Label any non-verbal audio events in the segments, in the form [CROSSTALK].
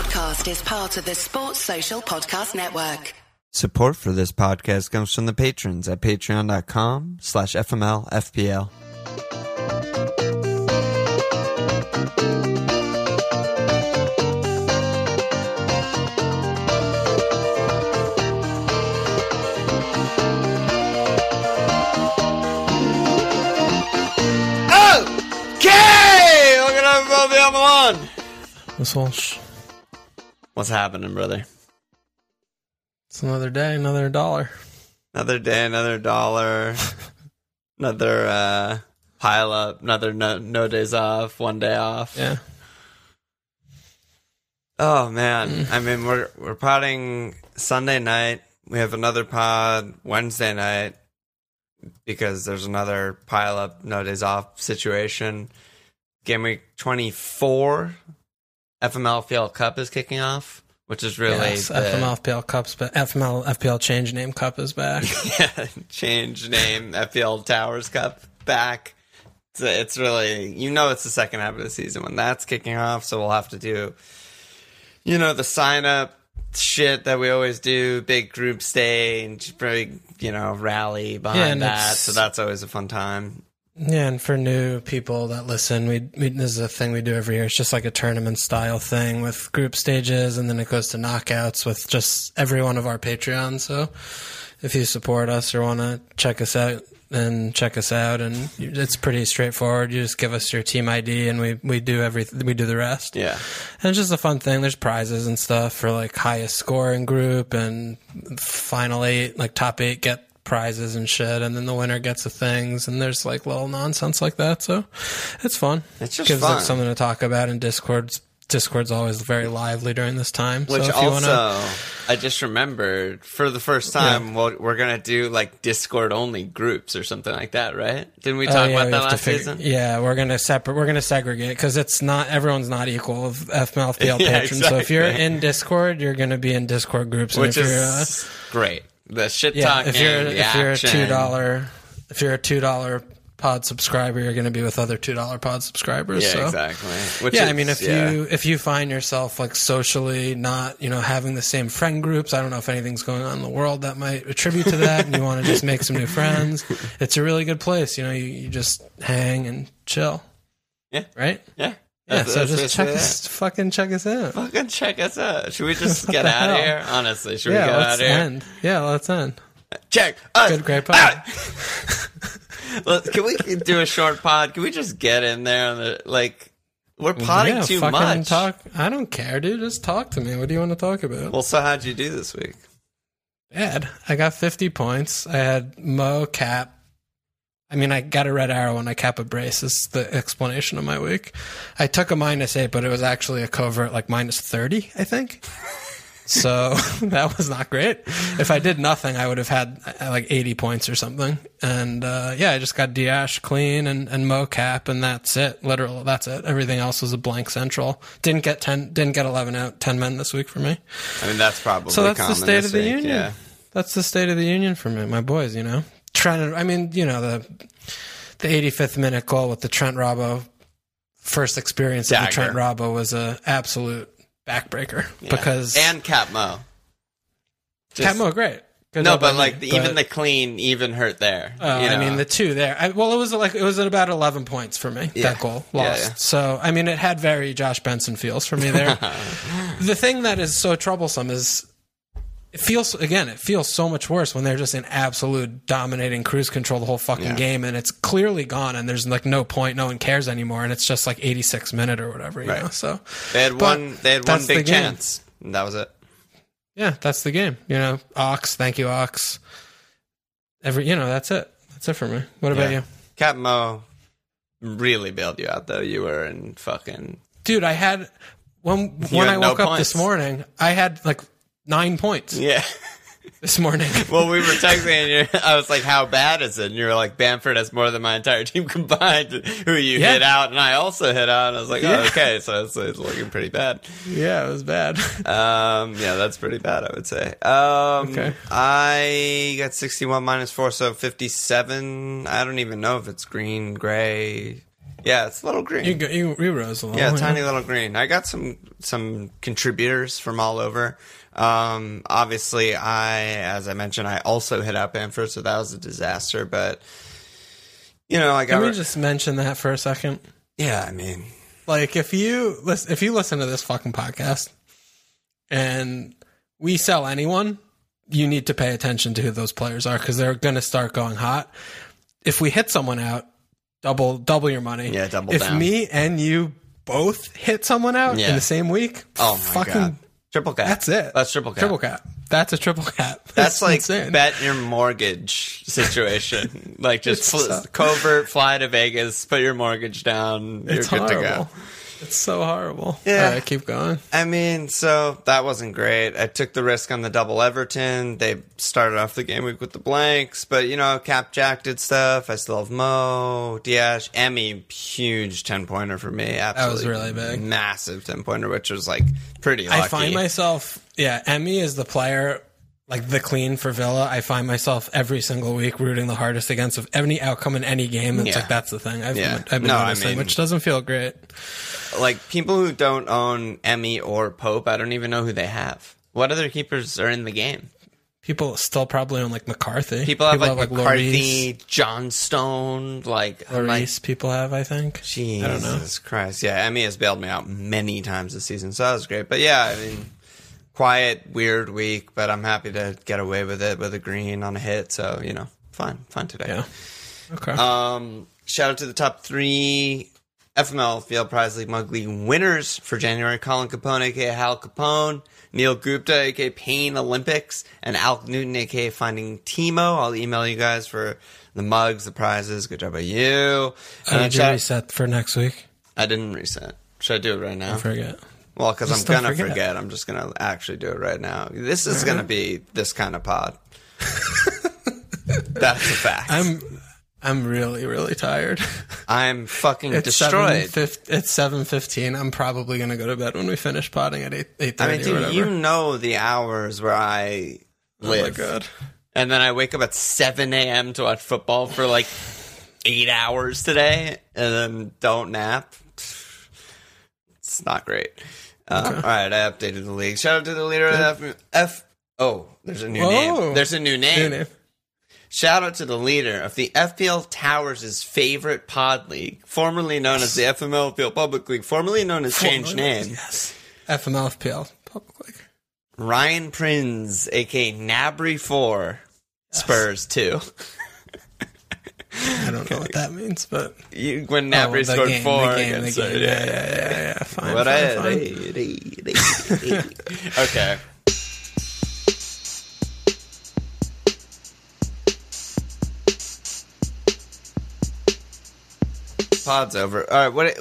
podcast is part of the Sports Social Podcast Network. Support for this podcast comes from the patrons at patreon.com slash fmlfpl. Okay! Look at everybody on the lawn. This Walsh. What's happening, brother? It's another day, another dollar. Another day, another dollar, [LAUGHS] another uh, pile up, another no, no days off, one day off. Yeah. Oh man, I mean we're we're podding Sunday night. We have another pod Wednesday night because there's another pile up, no days off situation. Game week 24, FML FPL Cup is kicking off, which is really Yes, the- FML FPL Cup's back. FML FPL change name Cup is back. [LAUGHS] yeah, change name FPL Towers Cup back. It's, it's really you know it's the second half of the season when that's kicking off, so we'll have to do you know the sign up shit that we always do, big group stage, big you know rally behind and that. So that's always a fun time. Yeah, and for new people that listen, we, we this is a thing we do every year. It's just like a tournament style thing with group stages, and then it goes to knockouts with just every one of our Patreons. So if you support us or want to check us out and check us out, and it's pretty straightforward. You just give us your team ID, and we we do everything. We do the rest. Yeah, And it's just a fun thing. There's prizes and stuff for like highest scoring group and final eight, like top eight get prizes and shit. And then the winner gets the things. And there's like little nonsense like that. So it's fun. It's just Gives fun. like something to talk about. And Discord's Discord's always very lively during this time. which so if you also wanna, I just remembered for the first time we'll, we're gonna do like Discord only groups or something like that, right? Didn't we Oh, talk yeah, about we that last figure, season? Yeah, we're gonna separate. We're gonna segregate because it's not everyone's not equal of FML FPL [LAUGHS] Yeah, patrons. So if you're in Discord, you're gonna be in Discord groups. Which if is you're, uh, great. The shit Yeah, talking, if you're if you're a two dollar if you're a two dollar pod subscriber, you're going to be with other two dollar pod subscribers. yeah, so. exactly. Which Yeah, is, I mean, if yeah. you if you find yourself like socially not, you know, having the same friend groups, I don't know if anything's going on in the world that might attribute to that, and you want to just make some new [LAUGHS] friends, it's a really good place. You know, you, you just hang and chill. Yeah. Right. yeah, Yeah. That's- so that's just check us, fucking check us out. Fucking check us out. Should we just [LAUGHS] get out of here? Honestly, should Yeah, we get out of here? end. Yeah, let's end. Check us. Good, great pod. Let- [LAUGHS] Can we do a short pod? Can we just get in there? On the, like, we're potting yeah, too much. talk. I don't care, dude. Just talk to me. What do you want to talk about? Well, so how'd you do this week? bad. I got 50 points. I had Mo cap. I mean, I got a red arrow and I cap a brace. Is the explanation of my week. I took a minus eight, but it was actually a covert like minus 30, I think. [LAUGHS] So [LAUGHS] that was not great. If I did nothing, I would have had uh, like 80 points or something. And uh, yeah, I just got Dash clean and, and Mo cap, and that's it. Literal, that's it. Everything else was a blank central. Didn't get 10, didn't get 11 out, 10 men this week for me. I mean, that's probably So that's the state of the week, union. Yeah. That's the state of the union for me, my boys. You know, trying to. I mean, you know the the 85th minute goal with the Trent Robbo first experience of the Trent Robbo was a absolute backbreaker Yeah. because and Cap Mo. Just- Catmo great. Good No, but me, like the, even but- the clean even hurt there. Oh, you I mean the two there. I, well, it was like it was at about eleven points for me. Yeah. That goal Yeah, lost. yeah. So I mean, it had very Josh Benson feels for me there. [LAUGHS] the thing that is so troublesome is it feels again. It feels so much worse when they're just in absolute dominating cruise control the whole fucking Yeah. game, and it's clearly gone, and there's like no point, no one cares anymore, and it's just like 86 minute or whatever. You Right. know, so they had but one. They had one big chance. And that was it. yeah, that's the game. You know, Ox, thank you, Ox. Every you know, that's it. That's it for me. What about Yeah. you? Cap Mo really bailed you out though. You were in fucking. dude i had when You when i no woke up points. this morning i had like nine points Yeah. this morning [LAUGHS] Well, we were texting, and you're, I was like, "How bad is it?" And you were like, "Bamford has more than my entire team combined." Who you Yeah. hit out, and I also hit out. And I was like, "Oh, Yeah. okay." So it's, it's looking pretty bad. yeah it was bad [LAUGHS] Um, yeah, that's pretty bad, I would say. Um, Okay. I got 61 minus 4, so 57. I don't even know if it's green, gray. Yeah, it's a little green. You, you, you rose a little. Yeah, tiny little green. I got some some contributors from all over. Um, obviously, I, as I mentioned, I also hit out Bamford, so that was a disaster. But you know, I got. Can we just mention that for a second? yeah, I mean, Like if you listen, if you listen to this fucking podcast and we sell anyone, you need to pay attention to who those players are because they're going to start going hot. If we hit someone out, double double your money. Yeah, double If down. me and you both hit someone out Yeah. in the same week, oh my fucking god, triple cap. that's it. That's triple cap. triple cap. That's a triple cap. [LAUGHS] That's like insane. bet your mortgage situation. [LAUGHS] like just fl- covert, fly to Vegas, put your mortgage down. You're It's good to go. It's so horrible. Yeah. All right, keep going. I mean, so that wasn't great. I took the risk on the double Everton. They started off the game week with the blanks, but you know, Cap Jack did stuff. I still have Mo, Dias, Emmy, huge ten pointer for me. Absolutely, That was really big. massive ten pointer, which was like pretty. Lucky. I find myself, yeah, Emmy is the player, like the clean for Villa. I find myself every single week rooting the hardest against of any outcome in any game. It's Yeah. like that's the thing. I've, Yeah. I've been No, I mean- which doesn't feel great. Like people who don't own Emmy or Pope. I don't even know who they have. What other keepers are in the game? People still probably own like McCarthy. People have like, Lloris. McCarthy, Johnstone, like like people have, I think. Jesus I don't know. Christ. Yeah, Emmy has bailed me out many times this season, so that was great. But yeah, I mean, quiet, weird week, but I'm happy to get away with it with a green on a hit. So you know, fun, fun today. Yeah. Okay. Um, shout out to the top three FML Field Prize League Mug League winners for January: Colin Capone, aka Hal Capone, Neil Gupta, aka Payne Olympics, and Alec Newton, aka Finding Timo. I'll email you guys for the mugs, the prizes. Good job by you. And did you reset for next week? I didn't reset. Should I do it right now? I forget. Well, because I'm gonna forget. forget. I'm just gonna actually do it right now. This is gonna be this kind of pod. [LAUGHS] That's a fact. I'm I'm really really tired. [LAUGHS] I'm fucking It's destroyed. seven fif- It's seven fifteen. I'm probably gonna go to bed when we finish potting at eight eight I mean, dude, you know the hours where I oh my god. and then I wake up at 7 a.m. to watch football for like eight hours today, and then don't nap. It's not great. Uh, All right, I updated the league. Shout out to the leader of the F. F oh, there's a new Whoa. name. There's a new name. New name. Shout out to the leader of the FPL Towers' favorite pod league, formerly known as the FML FPL Public League, formerly known as changed name. Yes. FMLFPL Public League. Ryan Prinz, aka Gnabry Four, Spurs two. [LAUGHS] I don't know what that means, but You, when Oh, Gnabry the scored game, four the game, the game. Yeah, yeah, yeah, yeah, yeah. Fine, What fine, fine. [LAUGHS] okay. Pod's over. All right, what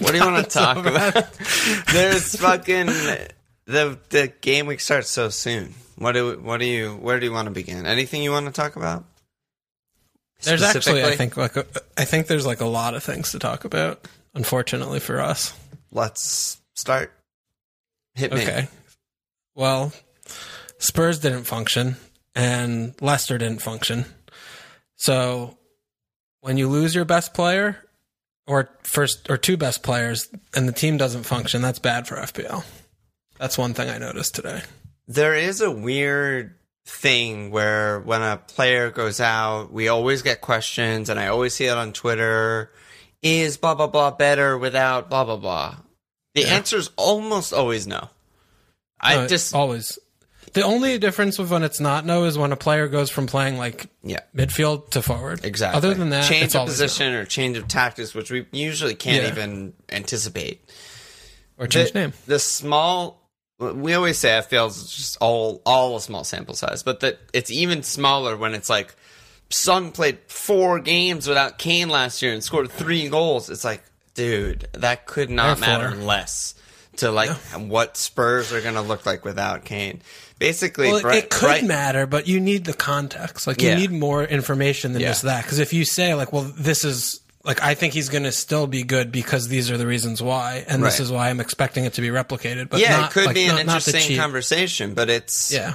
what do you want [LAUGHS] to talk about? [LAUGHS] There's fucking the the game week starts so soon. What do what do you where do you want to begin? Anything you want to talk about? There's actually, I think, like, a, I think there's like a lot of things to talk about. Unfortunately for us. Let's start. Hit me. Okay. Well, Spurs didn't function and Leicester didn't function. So when you lose your best player or first or two best players and the team doesn't function, that's bad for FPL. That's one thing I noticed today. There is a weird thing where when a player goes out, we always get questions, and I always see it on Twitter. Is blah blah blah better without blah blah blah? The Yeah. answer is almost always no. I Uh, just always the only difference with when it's not no is when a player goes from playing like yeah midfield to forward. exactly. Other than that, change it's of no. position or change of tactics, which we usually can't Yeah. even anticipate. or change the, name. The small, we always say FPL is just all all a small sample size, but that it's even smaller when it's like Son played four games without Kane last year and scored three goals. It's like, dude, that could not Therefore- matter less to like what Spurs are going to look like without Kane. Basically, Well, it- it could matter, but you need the context. Like Yeah. you need more information than Yeah. just that. Because if you say like, "Well, this is like I think he's going to still be good because these are the reasons why, and this is why I'm expecting it to be replicated." But yeah, not, it could like, be an not- not interesting conversation, but it's Yeah,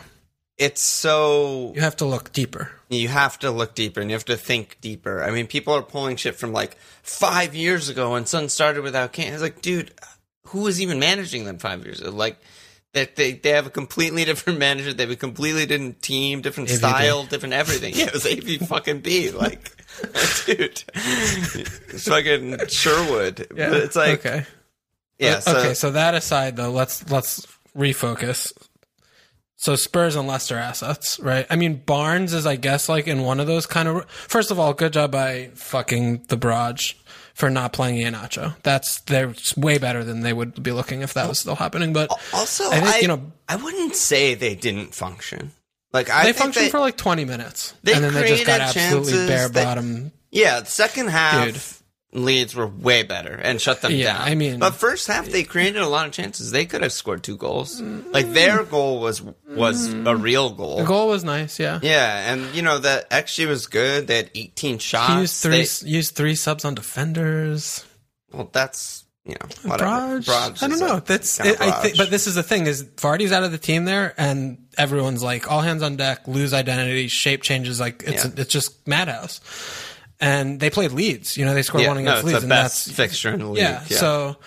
it's so You have to look deeper. you have to look deeper and you have to think deeper. I mean, people are pulling shit from like five years ago when Son started without Kane. It's like, dude, who was even managing them five years ago? Like, that they, they have a completely [LAUGHS] different manager. They have a completely different team, different AVB. style, different everything. Yeah, it was AV fucking B. [LAUGHS] Like, dude, it's fucking Sherwood. But it's like, okay. yeah, uh, so, okay, so that aside though, let's let's refocus. So Spurs and Leicester assets, right? I mean, Barnes is, I guess, like in one of those kind of. First of all, good job by fucking the Barrage for not playing Iheanacho. That's they're way better than they would be looking if that was still happening. But also, I I, you know- I wouldn't say they didn't function. Like, I they think functioned they- for like twenty minutes, and then they just got absolutely bare bottom. Yeah, the second half Dude. Leeds were way better and shut them Yeah, down. I mean- but first half they created a lot of chances. They could have scored two goals. Like their goal was was a mm. real goal. The goal was nice, yeah. Yeah, and you know the XG was good. They had 18 shots. He used three They- used three subs on defenders. well, that's you know whatever. Brodge. Brodge I don't know. That's of I think, but this is the thing: is Vardy's out of the team there, and everyone's like all hands on deck, lose identity, shape changes. Like it's Yeah. it's just madhouse. And they played Leeds. You know, they scored yeah, one no, against it's Leeds, the and best that's fixture in the league. yeah, So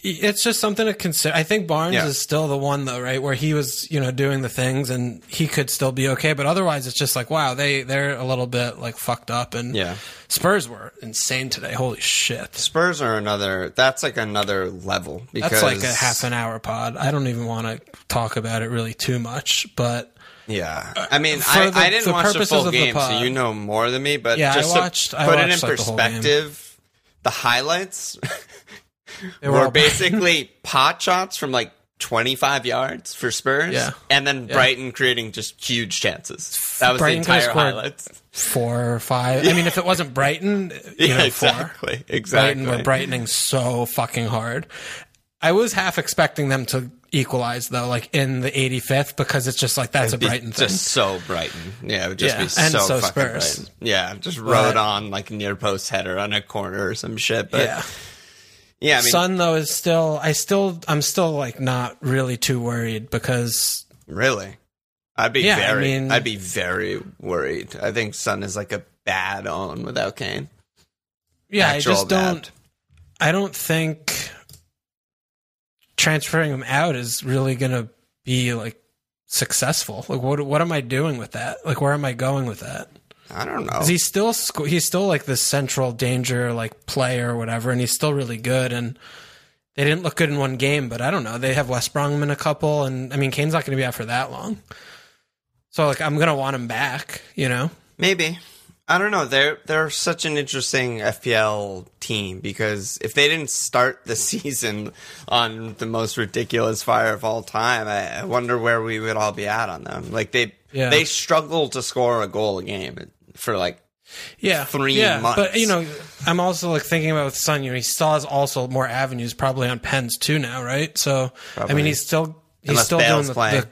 it's just something to consider. I think Barnes Yeah. is still the one though, right? Where he was, you know, doing the things and he could still be okay. But otherwise, it's just like, wow, they they're a little bit like fucked up. And Yeah. Spurs were insane today. Holy shit. Spurs are another. That's like another level because That's like a half an hour pod. I don't even want to talk about it really too much, but Yeah, uh, I mean, I, the- I didn't the watch the full of the game, so you know more than me. But Yeah, I just to watched- I put it in watched, like, the game. perspective, the highlights were were basically [LAUGHS] pot shots from like 25 yards for Spurs, Yeah. and then Brighton creating just huge chances. That was Brighton the entire highlights. four or five. I mean, if it wasn't Brighton, [LAUGHS] you Yeah, know, exactly, four. exactly. Brighton were brightening so fucking hard. I was half expecting them to equalize though, like in the 85th, because it's just like that's a Be Brighton thing. just so Brighton. Yeah, it would just Yeah, be and so, so fucking Spurs. Brighton. Yeah, just But- rode on like near post header on a corner or some shit. But yeah. yeah, I mean, Son though is still. I still. I'm still like not really too worried because Really? I'd be Yeah, I very mean- I'd be very worried. I think Son is like a bad own without Kane. yeah, Actual I just don't. I don't think transferring him out is really going to be like successful. Like, what what am I doing with that? Like, where am I going with that? I don't know. he's still he's still like the central danger like player or whatever, and he's still really good. And they didn't look good in one game, but I don't know. They have West Brom in a couple, and I mean Kane's not going to be out for that long. So like, I'm gonna want him back. You know. Maybe. I don't know. They're they're such an interesting FPL team because if they didn't start the [LAUGHS] season on the most ridiculous fire of all time, I, I wonder where we would all be at on them. Like they Yeah. they struggle to score a goal a game for like yeah, three yeah. months. But you know, I'm also like thinking about with Son. You know, he still has also more avenues probably on pens too now, right? So I mean, he's still he's Unless still Bale's doing the, the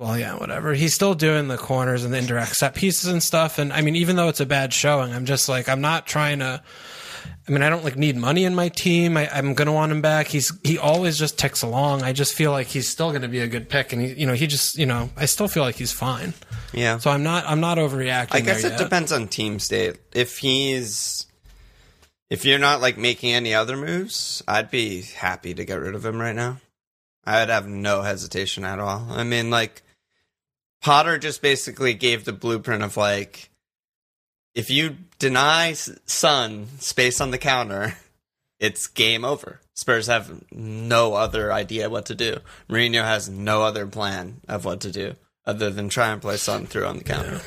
well, yeah, whatever. He's still doing the corners and the indirect set pieces and stuff. And I mean, even though it's a bad showing, I'm just like I'm not trying to. I mean, I don't like need money in my team. I, I'm gonna want him back. He's he always just ticks along. I just feel like he's still gonna be a good pick, and he, you know, he just you know, I still feel like he's fine. yeah. So I'm not I'm not overreacting. I guess it yet. depends on team state. If he's if you're not like making any other moves, I'd be happy to get rid of him right now. I'd have no hesitation at all. I mean, like Potter just basically gave the blueprint of like if you deny Son space on the counter, [LAUGHS] it's game over. Spurs have no other idea what to do. Mourinho has no other plan of what to do other than try and play Son through on the counter.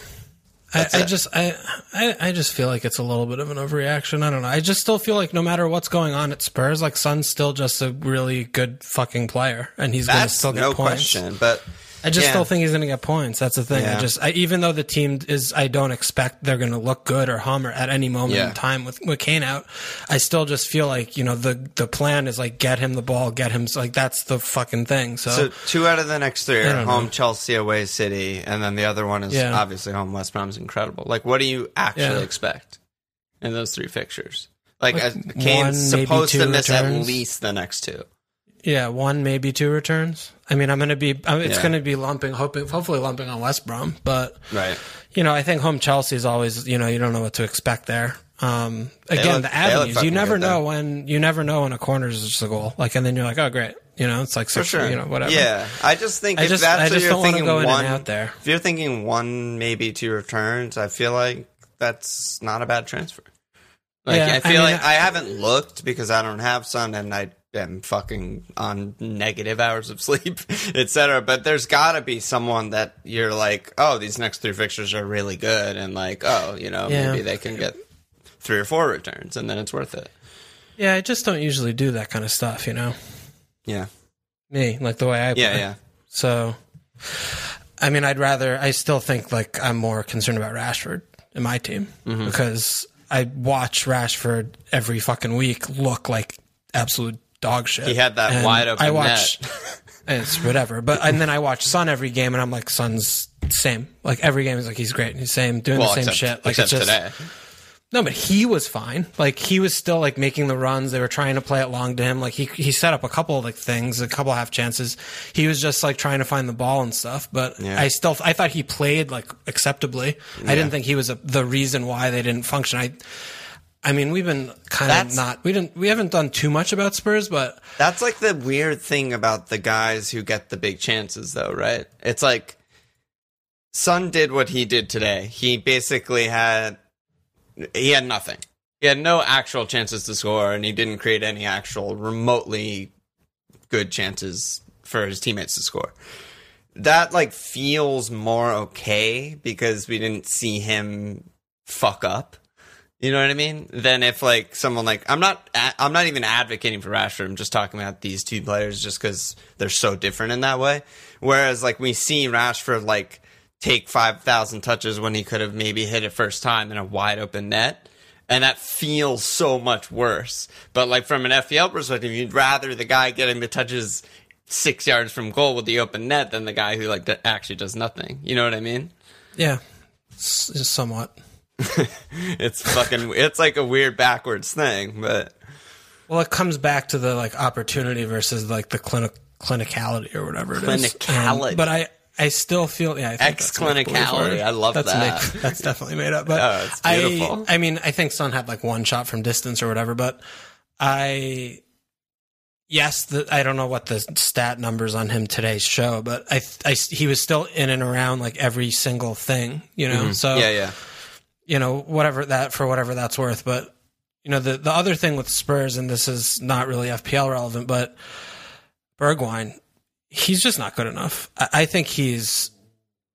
I, I just I, I I just feel like it's a little bit of an overreaction. I don't know. I just still feel like no matter what's going on at Spurs, like Son's still just a really good fucking player, and he's going to still get no points. question. But I just yeah. still think he's going to get points. That's the thing. I just I, even though the team is, I don't expect they're going to look good or Hummer at any moment Yeah. in time with with Kane out. I still just feel like you know the the plan is like get him the ball, get him like that's the fucking thing. So, so two out of the next three are home know. Chelsea, away City, and then the other one is Yeah. obviously home West Brom's incredible. Like, what do you actually Yeah. expect in those three fixtures? Like, Like uh, one, Kane's maybe supposed to miss at least the next two. Yeah, one maybe two returns. I mean, I'm going to be. I mean, it's Yeah. going to be lumping, hoping, hopefully lumping on West Brom. But Right. you know, I think home Chelsea is always. You know, you don't know what to expect there. Um, again, look- the avenues. You never know though. when. You never know when a corner is just a goal. Like, and then you're like, oh great. You know, it's like For six, sure. You know, whatever. Yeah. I just think I if just- that's I what just you're thinking go one, out there. If you're thinking one, maybe two returns, I feel like that's not a bad transfer. Like Yeah, I I feel mean, like I- I haven't looked because I don't have Son and I am fucking on negative hours of sleep, [LAUGHS] etc. But there's got to be someone that you're like, oh, these next three fixtures are really good, and like, oh, you know, Yeah. maybe they can get three or four returns, and then it's worth it. Yeah, I just don't usually do that kind of stuff. You know, Yeah, me like the way I play. yeah, yeah. So, I mean, I'd rather. I still think like I'm more concerned about Rashford in my team Mm-hmm. because I watch Rashford every fucking week look like absolute dog shit. He had that And wide open I watch. net. [LAUGHS] It's whatever, but and then I watch Son every game, and I'm like, Son's same. Like every game is like he's great. He's same, doing Well, the same except, shit. Like except it's just today. no, but he was fine. Like he was still like making the runs. They were trying to play it long to him. Like he he set up a couple of like things, a couple half chances. He was just like trying to find the ball and stuff. But Yeah. I still I thought he played like acceptably. I didn't think he was a, the reason why they didn't function. I I mean we've been kind of not we didn't we haven't done too much about Spurs, but That's like the weird thing about the guys who get the big chances, though, right? It's like Son did what he did today. He basically had he had nothing. He had no actual chances to score, and he didn't create any actual remotely good chances for his teammates to score. That like feels more okay because we didn't see him fuck up. You know what I mean? Than if like someone like I'm not I'm not even advocating for Rashford. I'm just talking about these two players just because they're so different in that way. Whereas like we see Rashford like take five thousand touches when he could have maybe hit it first time in a wide open net, and that feels so much worse. But like from an FPL perspective, you'd rather the guy getting the touches six yards from goal with the open net than the guy who like actually does nothing. You know what I mean? yeah, somewhat. [LAUGHS] It's fucking. it's like a weird backwards thing, but. Well, it comes back to the like opportunity versus like the clinic clinicality or whatever it is. Clinicality. Um, but I I still feel yeah. I think that's a make-believe Ex-clinicality. I love that's that. Make, that's definitely made up. But Oh, it's beautiful. I I mean I think Son had like one shot from distance or whatever. But I yes the, I don't know what the stat numbers on him today show, but I, I he was still in and around like every single thing. You know, so Mm-hmm. Yeah, yeah. You know, whatever that for whatever that's worth. But you know, the the other thing with Spurs, and this is not really FPL relevant, but Bergwijn, he's just not good enough. I, I think he's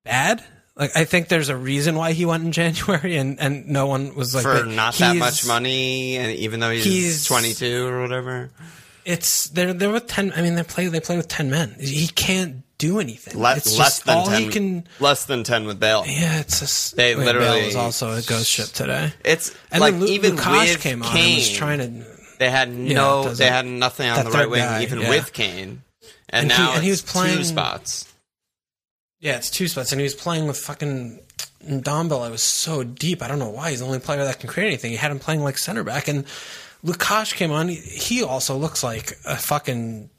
bad. Like I think there's a reason why he went in [LAUGHS] January, and and no one was like For not that much money, and even though he's, he's- 22 or whatever. It's they're they're with ten. I mean, they play they play with ten men. He can't do anything. Le- it's less just than all 10. he can. Less than 10 with Bale. Yeah, it's just They wait, literally- Bale was also a ghost ship today. It's And like then Lu- even Lukash came on Kane, and was trying to they had no, they had nothing on the right wing, guy, even yeah. with Kane. And, And he- now and he was playing- two spots. Yeah, it's two spots, and he was playing with fucking Ndombele. It was so deep. I don't know why. He's the only player that can create anything. He had him playing like center back, and Lukash came on. He, he also looks like a fucking.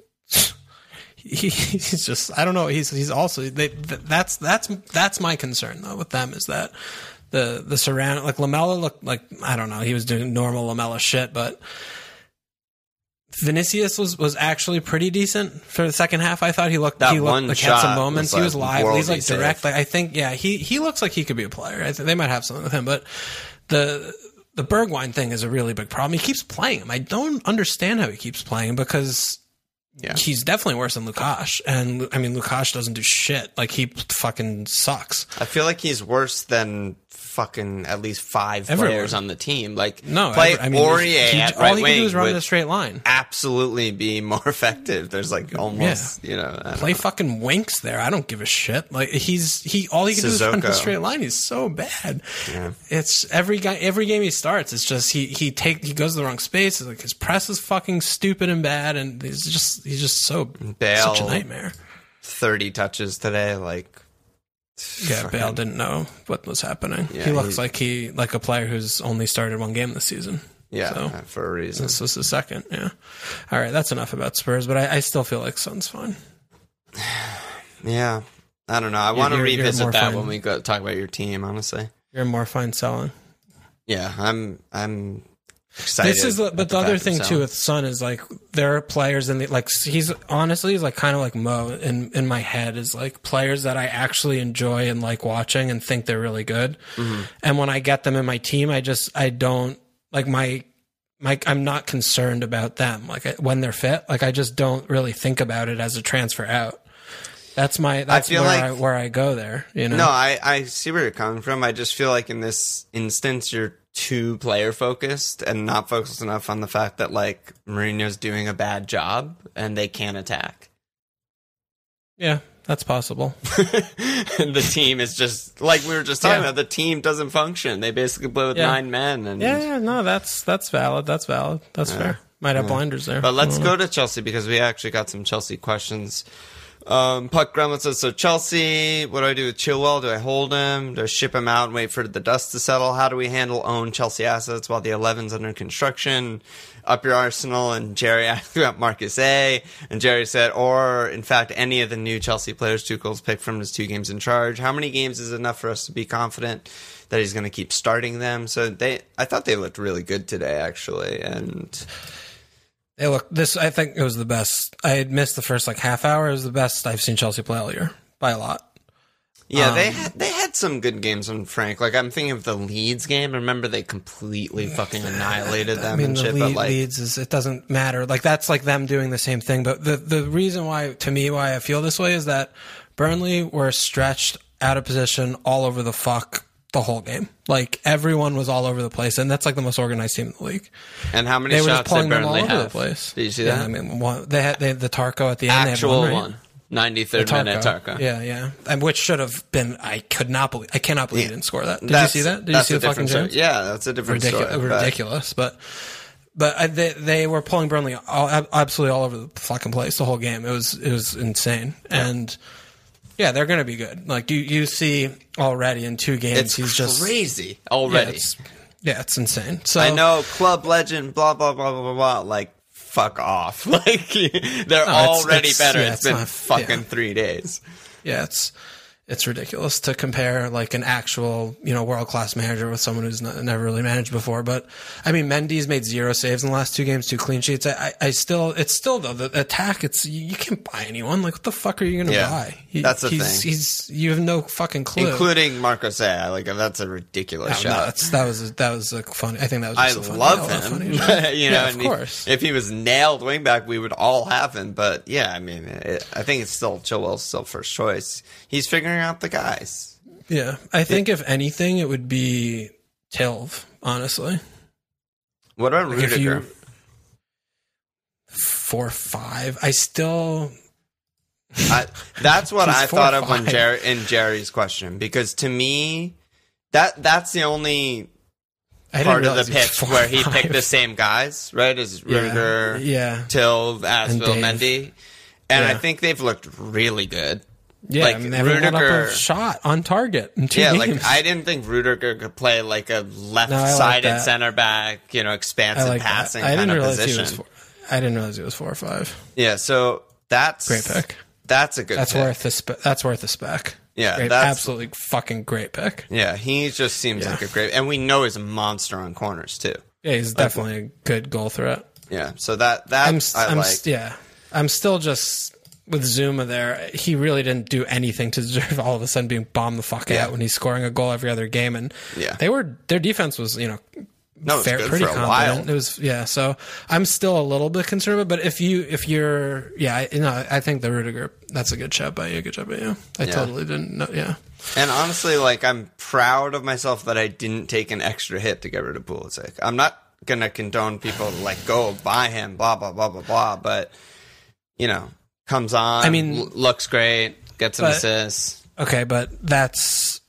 He, [LAUGHS] he's just. I don't know. He's he's also they, that's that's that's my concern though with them is that the the surround like Lamela looked like I don't know. He was doing normal Lamela shit, but. Vinicius was, was actually pretty decent for the second half. I thought he looked That he looked like had some moments. was, he was like, live. He's like direct. Like, I think yeah, he he looks like he could be a player. I think they might have something with him, but the the Bergwijn thing is a really big problem. He keeps playing him. I don't understand how he keeps playing because Yeah. he's definitely worse than Lukash. And I mean, Lukash doesn't do shit. Like he fucking sucks. I feel like he's worse than fucking at least five Everyone. players on the team. Like, No, play ever- I mean, Aurier he- at all right he wing can do is run in a straight line. absolutely be more [LAUGHS] effective. There's like almost, you know, Play know. fucking Winks there. I don't give a shit. Like he's he all he can do is run in a straight line. He's so bad. Yeah. It's every guy every game he starts. It's just he he take he goes to the wrong space. It's like his press is fucking stupid and bad, and he's just he's just so Bale. such a nightmare. 30 touches today. Like, Yeah, Bale didn't know what was happening. Yeah, he looks he- like he like a player who's only started one game this season. Yeah, So uh, for a reason. this was the second. Yeah. All right, that's enough about Spurs, but I, I still feel like Son's fine. [SIGHS] Yeah, I don't know. I want to you're- you're revisit that fine. when we go talk about your team. Honestly, You're more fine selling. yeah, I'm I'm excited. This is, the, but the, other thing too with Son is like there are players in the like he's honestly he's like kind of like Mo in in my head is like players that I actually enjoy and like watching and think they're really good. Mm-hmm. And when I get them in my team, I just I don't like my my I'm not concerned about them like when they're fit. Like I just don't really think about it as a transfer out. That's my that's feel where like- I where I go there. You know. No, I, I see where you're coming from. I just feel like in this instance, you're too player focused and not focused enough on the fact that like Mourinho's doing a bad job and they can't attack. Yeah, that's possible. and [LAUGHS] the team is just like we were just talking Yeah. about. The team doesn't function. They basically play with Yeah. nine men. And Yeah, yeah, no, that's that's valid. That's valid. That's fair. Might have blinders there. But let's go to Chelsea because we actually got some Chelsea questions. Um, Puck Gremlin says, so Chelsea, what do I do with Chilwell? Do I hold him? Do I ship him out and wait for the dust to settle? How do we handle own Chelsea assets while the 11's under construction? Up your arsenal. And Jerry [LAUGHS] asked about Marcos A. And Jerry said, or in fact, any of the new Chelsea players Tuchel's picked from his two games in charge. How many games is enough for us to be confident that he's going to keep starting them? So they, I thought they looked really good today, actually. And Hey, look, this I think it was the best. I had missed the first like half hour. It was the best I've seen Chelsea play all year by a lot. Yeah, Um, they had they had some good games on Frank. Like I'm thinking of the Leeds game. Remember they completely fucking annihilated them I mean, and the shit. lead, but like, Leeds is it doesn't matter. Like that's like them doing the same thing. But the the reason why to me why I feel this way is that Burnley were stretched out of position all over the fuck the whole game. Like everyone was all over the place, and that's like the most organized team in the league. and how many They were just shots did pulling them all Burnley over the place. Did you see yeah, that? I mean, one, they had they, the Tarko at the end. Actual they had one, right? 93rd minute Tarka. Yeah, yeah. And which should have been. I could not believe. I cannot believe he didn't score that. Did That's- you see that? Did you see the fucking story. Yeah, that's a different Ridiculous, story. ridiculous. But but I, they they were pulling Burnley all, absolutely all over the fucking place the whole game. It was it was insane. And yeah, they're going to be good. Like you you see already in two games, It's he's just crazy yeah, already. it's, yeah, it's insane. So I know club legend, blah blah blah blah blah blah. Like fuck off. [LAUGHS] Like they're it's- already it's- better. yeah, it's it's been not- fucking yeah. three days. Yeah, it's it's ridiculous to compare like an actual you know world class manager with someone who's not, never really managed before. But I mean, Mendy's made zero saves in the last two games, two clean sheets. I, I, I still, it's still though the attack. It's you, you can't buy anyone. Like what the fuck are you going to Yeah, buy? He- that's the he's, thing. He's you have no fucking clue. Including Marcos A. Like that's a ridiculous No, no, shot. that's, that was that was a funny. I think that was. I a funny, love a him. funny [LAUGHS] you know, yeah, of he- course. if he was nailed wingback, we would all have him. But yeah, I mean, it, I think it's still Chilwell's still first choice. He's figuring out the guys. yeah, I think if anything, it would be Tilv. Honestly, What about if Rudiger? you four five, I still I, that's what [LAUGHS] I thought of when. Jerry in Jerry's question because to me, that that's the only part of the he pitch four where he five. picked the same guys, right? As Yeah, Rudiger, Yeah. Till, Asville, Dave. Mendy. And I think they've looked really good. Yeah. Like, I mean, they haven't let up Rudiger- a shot on target Yeah, games. like I didn't think Rudiger could play like a No, I like left-sided center back, you know, expansive like passing. I kind didn't of realize position. he was four. I didn't realize he was four or five. Yeah, so that's Great pick. That's a good. That's pick. worth the spe- that's worth the spec. Yeah, Great, that's- absolutely fucking great pick. Yeah, he just seems Yeah. like a great, and we know he's a monster on corners too. Yeah, he's definitely a good goal threat. Yeah, so that that I'm, I I'm like. yeah, I'm still just with Zouma there. He really didn't do anything to deserve all of a sudden being bombed the fuck Yeah. out when he's scoring a goal every other game. And Yeah. they were their defense was you know no, fair, pretty for a confident. while. It was yeah. So I'm still a little bit concerned, but if you if you're yeah, I, you know, I think the Rudiger that's a good shot by you. Good job by you. I Yeah. totally didn't know. Yeah, And honestly, like I'm proud of myself that I didn't take an extra hit to get rid of Pulisic. I'm not gonna condone people to like go buy him, blah blah blah blah blah. But you know, comes on. I mean- l- looks great, gets some But- assists. okay, but that's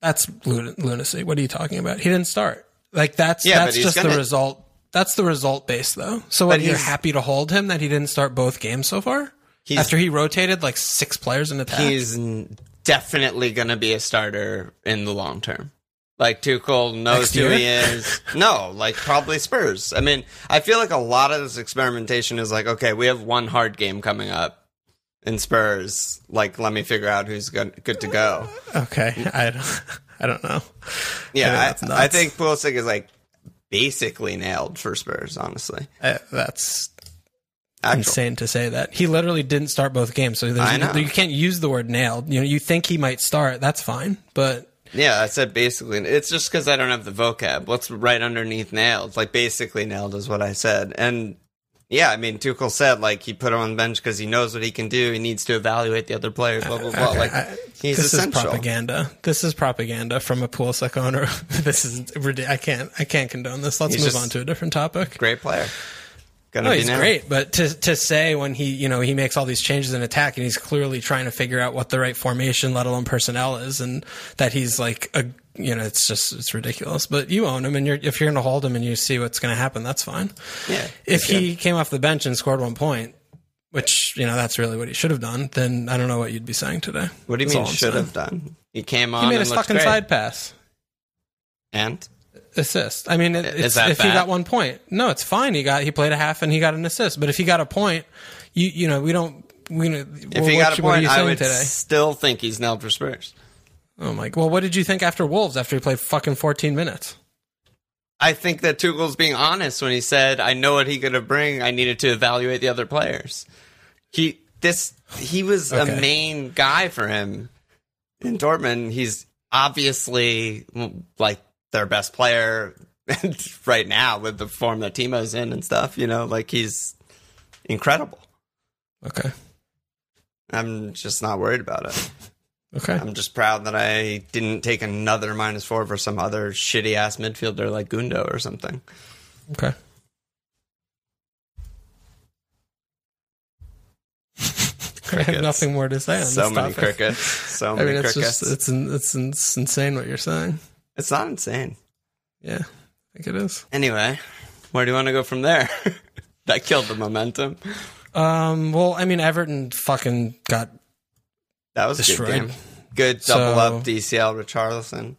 that's lun- lunacy. What are you talking about? He didn't start. Like that's Yeah, that's just gonna- the result. That's the result base though. So what, you're happy to hold him that he didn't start both games so far? After he rotated like six players in the attack. he's definitely gonna be a starter in the long term. Like Tuchel knows Next who year? he is. no, like probably Spurs. I mean, I feel like a lot of this experimentation is like, okay, we have one hard game coming up in Spurs. Like, let me figure out who's good, good to go. Okay, I don't, I don't know. Yeah, I. I think Pulisic is like basically nailed for Spurs. Honestly, Uh, that's Actual. insane to say that. He literally didn't start both games, so you can't use the word nailed. You know, you think he might start, that's fine, but Yeah, I said basically. It's just because I don't have the vocab. What's right underneath nailed? Like basically nailed is what I said. And yeah, I mean Tuchel said like he put him on the bench because he knows what he can do. He needs to evaluate the other players. Blah blah blah. Okay, like I- he's this essential. is propaganda. This is propaganda from a pool Pulisic owner. [LAUGHS] this is. I can't. I can't condone this. Let's He's move on to a different topic. Great player. Gonna No, be he's nailed. great, but to to say when he you know he makes all these changes in attack and he's clearly trying to figure out what the right formation, let alone personnel, is, and that he's like a you know it's just it's ridiculous. But you own him, and you're if you're going to hold him and you see what's going to happen, that's fine. Yeah. If he's he came off the bench and scored one point, which you know that's really what he should have done, then I don't know what you'd be saying today. What do you That's mean all I'm should saying. have done? He came on He made and his fucking great. side pass. And assist. I mean, it, it's, that if he got one point, no, it's fine. He got he played a half and he got an assist. But if he got a point, you you know we don't we if he got a point, I would today? still think he's nailed for Spurs. Oh my! Well, what did you think after Wolves after he played fucking fourteen minutes? I think that Tuchel's being honest when he said, "I know what he could have bring. I needed to evaluate the other players." He this he was Okay. a main guy for him in Dortmund. He's obviously like their best player [LAUGHS] right now with the form that Timo's in and stuff. You know, like he's incredible. Okay, I'm just not worried about it. okay. I'm just proud that I didn't take another minus four for some other shitty ass midfielder like Gundo or something. Okay. [LAUGHS] I have nothing more to say on so this many topic. crickets. So I many mean, it's crickets. just it's it's it's insane what you're saying. It's not insane. Yeah, I think it is. Anyway, where do you want to go from there? [LAUGHS] that killed the momentum. Um. Well, I mean, Everton fucking got That was a good game. Good double So- up DCL Richarlison.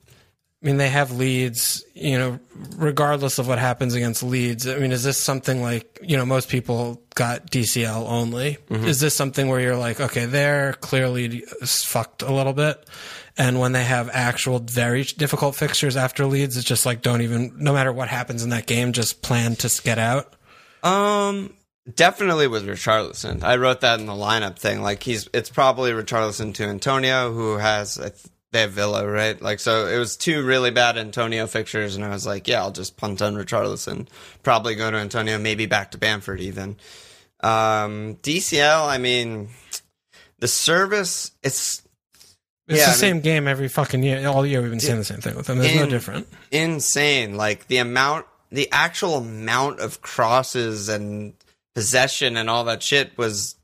I mean, they have Leeds, you know, regardless of what happens against Leeds. I mean, is this something like, you know, most people got DCL only? Is this something where you're like, okay, they're clearly fucked a little bit. And when they have actual very difficult fixtures after Leeds, it's just like, don't even, no matter what happens in that game, just plan to get out. Um, definitely with Richarlison. I wrote that in the lineup thing. Like he's, it's probably Richarlison to Antonio, who has th- they have Villa, right? Like so, it was two really bad Antonio fixtures, and I was like, yeah, I'll just punt on Richarlison. Probably go to Antonio, maybe back to Bamford even. Um, DCL, I mean, the service, it's It's Yeah, the I mean- same game every fucking year. All year we've been saying the same thing with them. There's no In- different. insane. Like the amount, the actual amount of crosses and possession and all that shit was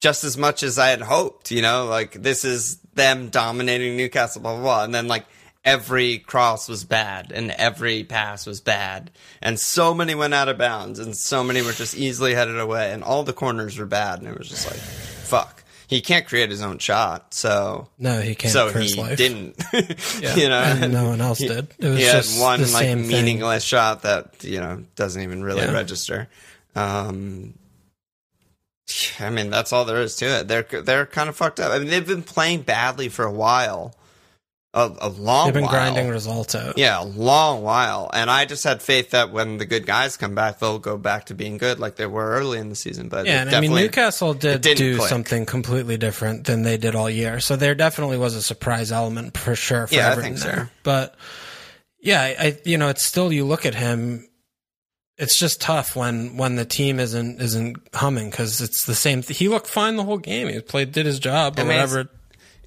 just as much as I had hoped. You know, like this is them dominating Newcastle, blah blah blah, and then like every cross was bad and every pass was bad, and so many went out of bounds, and so many were just easily headed away, and all the corners were bad, and it was just like, fuck. He can't create his own shot, so No, he can't so he life. didn't. [LAUGHS] Yeah. you know, and no one else He- did. It was he had just one like same thing. meaningless shot that you know doesn't even really Yeah. register. Um, I mean, that's all there is to it. They're they're kind of fucked up. I mean, they've been playing badly for a while, a, a long. They've been while. grinding results out. Yeah, a long while. And I just had faith that when the good guys come back, they'll go back to being good like they were early in the season. But Yeah, and I mean Newcastle did do click. something completely different than they did all year. So there definitely was a surprise element for sure for Yeah, I Everton think so. there. But yeah, I, you know, it's still you look at him it's just tough when when the team isn't isn't humming cuz it's the same th- he looked fine the whole game. He played did his job or I mean, whatever.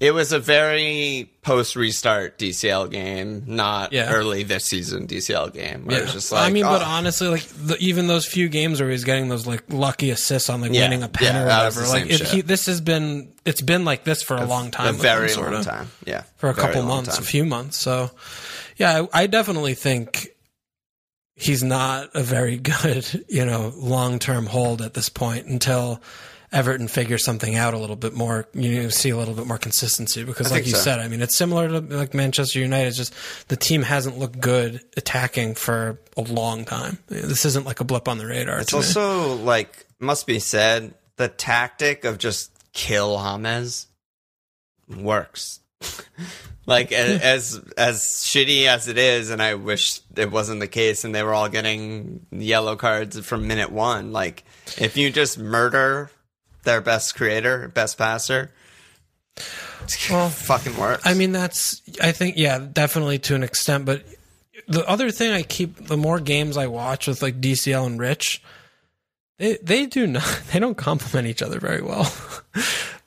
It was a very post restart DCL game, not Yeah. early this season DCL game. Yeah. just like, I mean, but oh, honestly, like the, even those few games where he's getting those like lucky assists on like Yeah, winning a pen or whatever, like it, he, this has been it's been like this for a, long time, a very him, sorta time. Yeah, for a couple months, time. a few months. So, yeah, I, I definitely think he's not a very [LAUGHS] good, you know, long term hold at this point until Everton figure something out a little bit more, you see a little bit more consistency because, like you so. said, I mean, it's similar to like Manchester United. It's just the team hasn't looked good attacking for a long time. This isn't like a blip on the radar. It's to me. also like must be said the tactic of just kill James works. [LAUGHS] like as as shitty as it is, and I wish it wasn't the case, and they were all getting yellow cards from minute one. Like if you just murder their best creator, best passer, Well, fucking works. I mean, that's, I think, yeah, definitely to an extent. But the other thing I keep, the more games I watch with like DCL and Rich, they, they do not, [LAUGHS] they don't complement each other very well. [LAUGHS]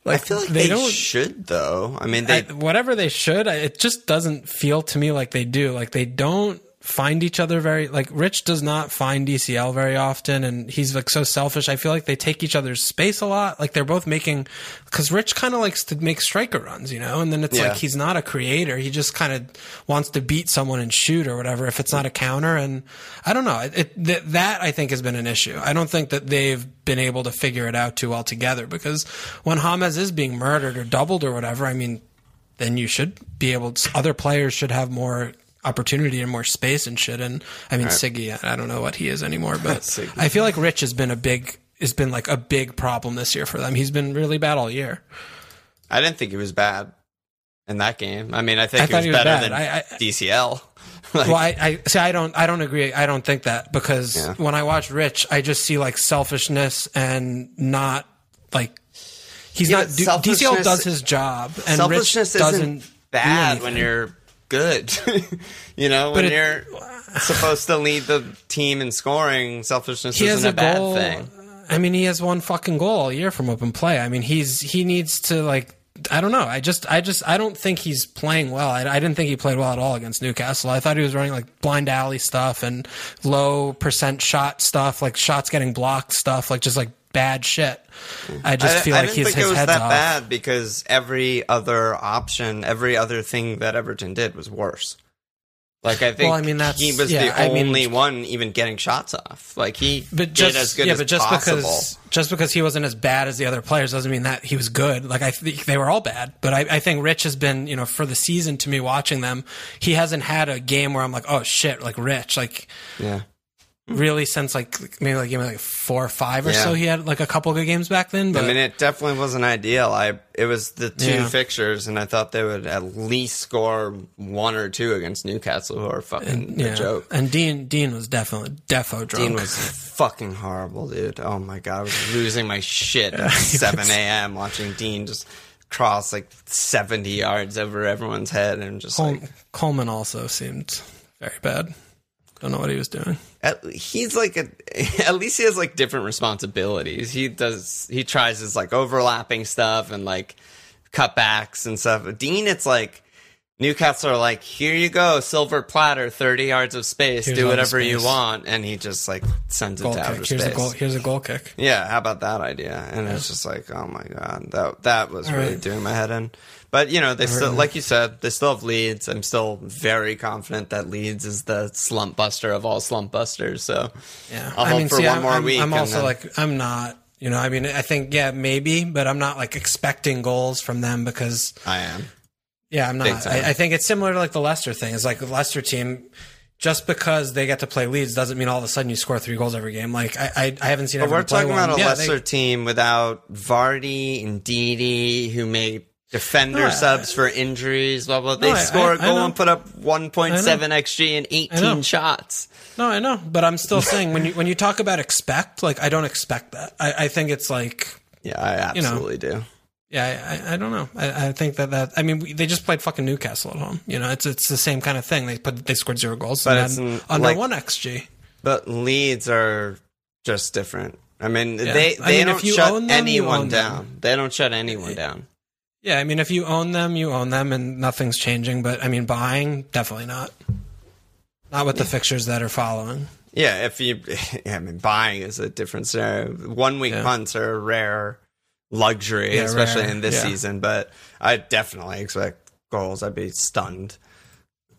like, I feel like they, don't, should though. I mean, they I- whatever they should, I- it just doesn't feel to me like they do. Like they don't find each other very like Rich does not find DCL very often and he's like so selfish. I feel like they take each other's space a lot. Like they're both making cuz Rich kind of likes to make striker runs, you know? And then it's Yeah. like he's not a creator. He just kind of wants to beat someone and shoot or whatever if it's not a counter and I don't know. It, it th- that I think has been an issue. I don't think that they've been able to figure it out too well together because when James is being murdered or doubled or whatever, I mean then you should be able to, other players should have more opportunity and more space and shit. And I mean, Siggy, I don't know what he is anymore, but [LAUGHS] I feel like Rich has been a big, has been like a big problem this year for them. He's been really bad all year. I didn't think he was bad in that game. I mean, I think I he was he was better bad. than I- I- DCL. [LAUGHS] Like, Well, I, I see. I don't. I don't agree. I don't think that because Yeah. when I watch Rich, I just see like selfishness and not like he's Yeah, not. DCL does his job, and selfishness Rich doesn't. isn't bad do when you're good. [LAUGHS] you know, when it- you're supposed to lead the team in scoring, selfishness isn't a a, bad goal. thing. I mean, he has one fucking goal all year from open play. I mean, he's he needs to like. I don't know. I just, I just, I don't think he's playing well. I, I didn't think he played well at all against Newcastle. I thought he was running like blind alley stuff and low percent shot stuff, like shots getting blocked stuff, like just like bad shit. I just I, feel I like didn't he's think his it was that off. bad because every other option, every other thing that Everton did was worse. Like I think Well, I mean, that's- he was yeah, the I mean- only one even getting shots off. Like he But did just as good yeah, as but just possible. because just because he wasn't as bad as the other players doesn't mean that he was good. Like I think they were all bad, but I, I think Rich has been you know for the season to me watching them, he hasn't had a game where I'm like oh shit like Rich like yeah. Really since like maybe like maybe like four or five or Yeah. so he had like a couple good games back then. But I mean, it definitely wasn't ideal. I it was the two Yeah. fixtures, and I thought they would at least score one or two against Newcastle, who are fucking yeah, a joke. and Dean Dean was definitely defo drunk. Dean was fucking horrible, dude. Oh my god, I was losing my shit at [LAUGHS] seven a.m. watching Dean just cross like seventy yards over everyone's head, and just Col- like Coleman also seemed very bad. Don't know what he was doing. at, he's like a, [LAUGHS] at least he has like different responsibilities. He does he tries his like overlapping stuff and like cutbacks and stuff. Dean, it's like Newcastle are like, here you go, silver platter, thirty yards of space, Here's do all whatever you want, and he just like sends it Goal to outer. Here's space. a goal. Here's a goal kick. Yeah, how about that idea? And it's just like, oh my god, that that was really right. doing my head in. But you know, they still, like you said, they still have Leeds. I'm still very confident that Leeds is the slump buster of all slump busters. So Yeah, I'll hope for one I'm, more I'm, week I'm also then- like, I'm not. You know, I mean, I think yeah, maybe, but I'm not like expecting goals from them because I am. yeah, I'm not. I, I think it's similar to like the Leicester thing. It's like the Leicester team. Just because they get to play Leeds doesn't mean all of a sudden you score three goals every game. Like I, I, I haven't seen. But we're talking one. about a Yeah, Leicester they- team without Vardy and Didi, who made defender No, I- subs for injuries. Blah blah. They I- score I- a I goal and put up 1.7 xg and 18 shots. No, I know, but I'm still saying when you when you talk about expect, like I don't expect that. I, I think it's like Yeah, I You know. absolutely do. Yeah, I, I don't know. I, I think that that I mean we, they just played fucking Newcastle at home. You know, it's it's the same kind of thing. They put they scored zero goals But and it's had n- under like- one xg. But Leeds are just different. I mean, they I they mean, don't shut them, anyone own them. down. They don't shut anyone down. Yeah, I mean if you own them, you own them, and nothing's changing. But I mean buying, definitely not. Not with the fixtures that are following. Yeah, if you, [LAUGHS] I mean, buying is a different scenario. One week Yeah. punts are a rare luxury, Yeah, especially rare. in this Yeah. season. But I definitely expect goals. I'd be stunned.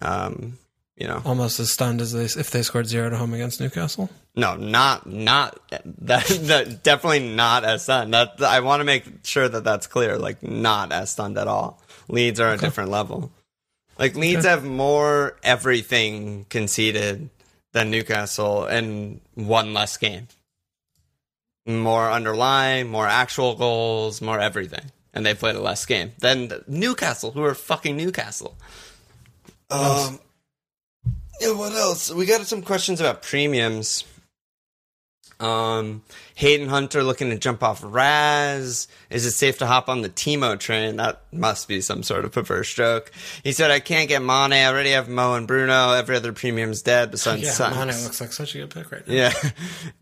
Um, you know. Almost as stunned as they if they scored zero to home against Newcastle. No, not not that, that definitely not as stunned. That I want to make sure that that's clear. Like not as stunned at all. Leeds are a different level. Like Leeds have more everything conceded than Newcastle and one less game. More underlying, more actual goals, more everything. And they played a less game than Newcastle, who are fucking Newcastle. Um, yeah, what else? We got some questions about premiums. Um, Hayden Hunter looking to jump off Raz. Is it safe to hop on the Timo train? That must be some sort of perverse joke. He said, I can't get Mane. I already have Mo and Bruno. Every other premium's dead besides Yeah, Sons. Mane looks like such a good pick right now. Yeah. [LAUGHS]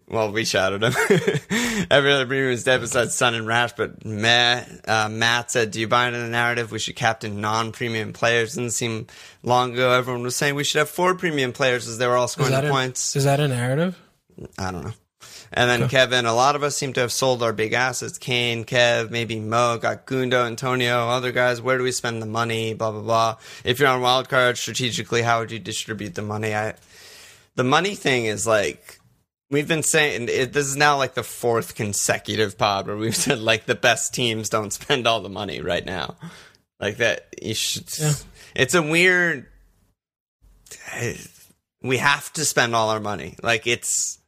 Well, we shouted him. [LAUGHS] Every other premium is dead besides Son and Rash, but meh. Uh, Matt said, Do you buy into the narrative we should captain non premium players? Didn't seem long ago everyone was saying we should have four premium players as they were all scoring the a, points. is that a narrative? I don't know. And then Kevin, a lot of us seem to have sold our big assets. Kane, Kev, maybe Mo, got Gundo, Antonio, other guys. Where do we spend the money? Blah blah blah. If you're on wild card strategically, how would you distribute the money? I, the money thing is like we've been saying. It, this is now like the fourth consecutive pod where we've [LAUGHS] said like the best teams don't spend all the money right now. Like that, you should. Yeah. It's a weird. We have to spend all our money. Like it's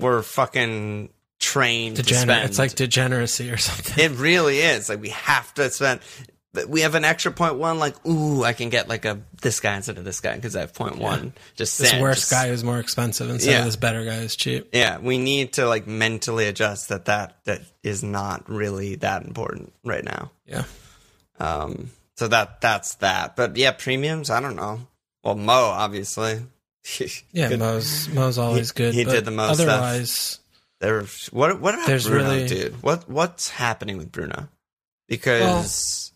we're fucking trained to spend. it's like degeneracy or something. it really is. Like we have to spend. We have an extra point one. Like ooh, I can get like a this guy instead of this guy because I have point one. Just This send, worst just- guy is more expensive instead Yeah. of this better guy is cheap. Yeah, we need to like mentally adjust that that that is not really that important right now. Yeah. Um, so that that's that. But yeah, premiums. I don't know. Well, Mo obviously. [LAUGHS] Yeah, Good. Mo's Mo's always He- good. he but did the Mo stuff. Otherwise, There, what what about There's Bruno, really- dude? What what's happening with Bruno? Because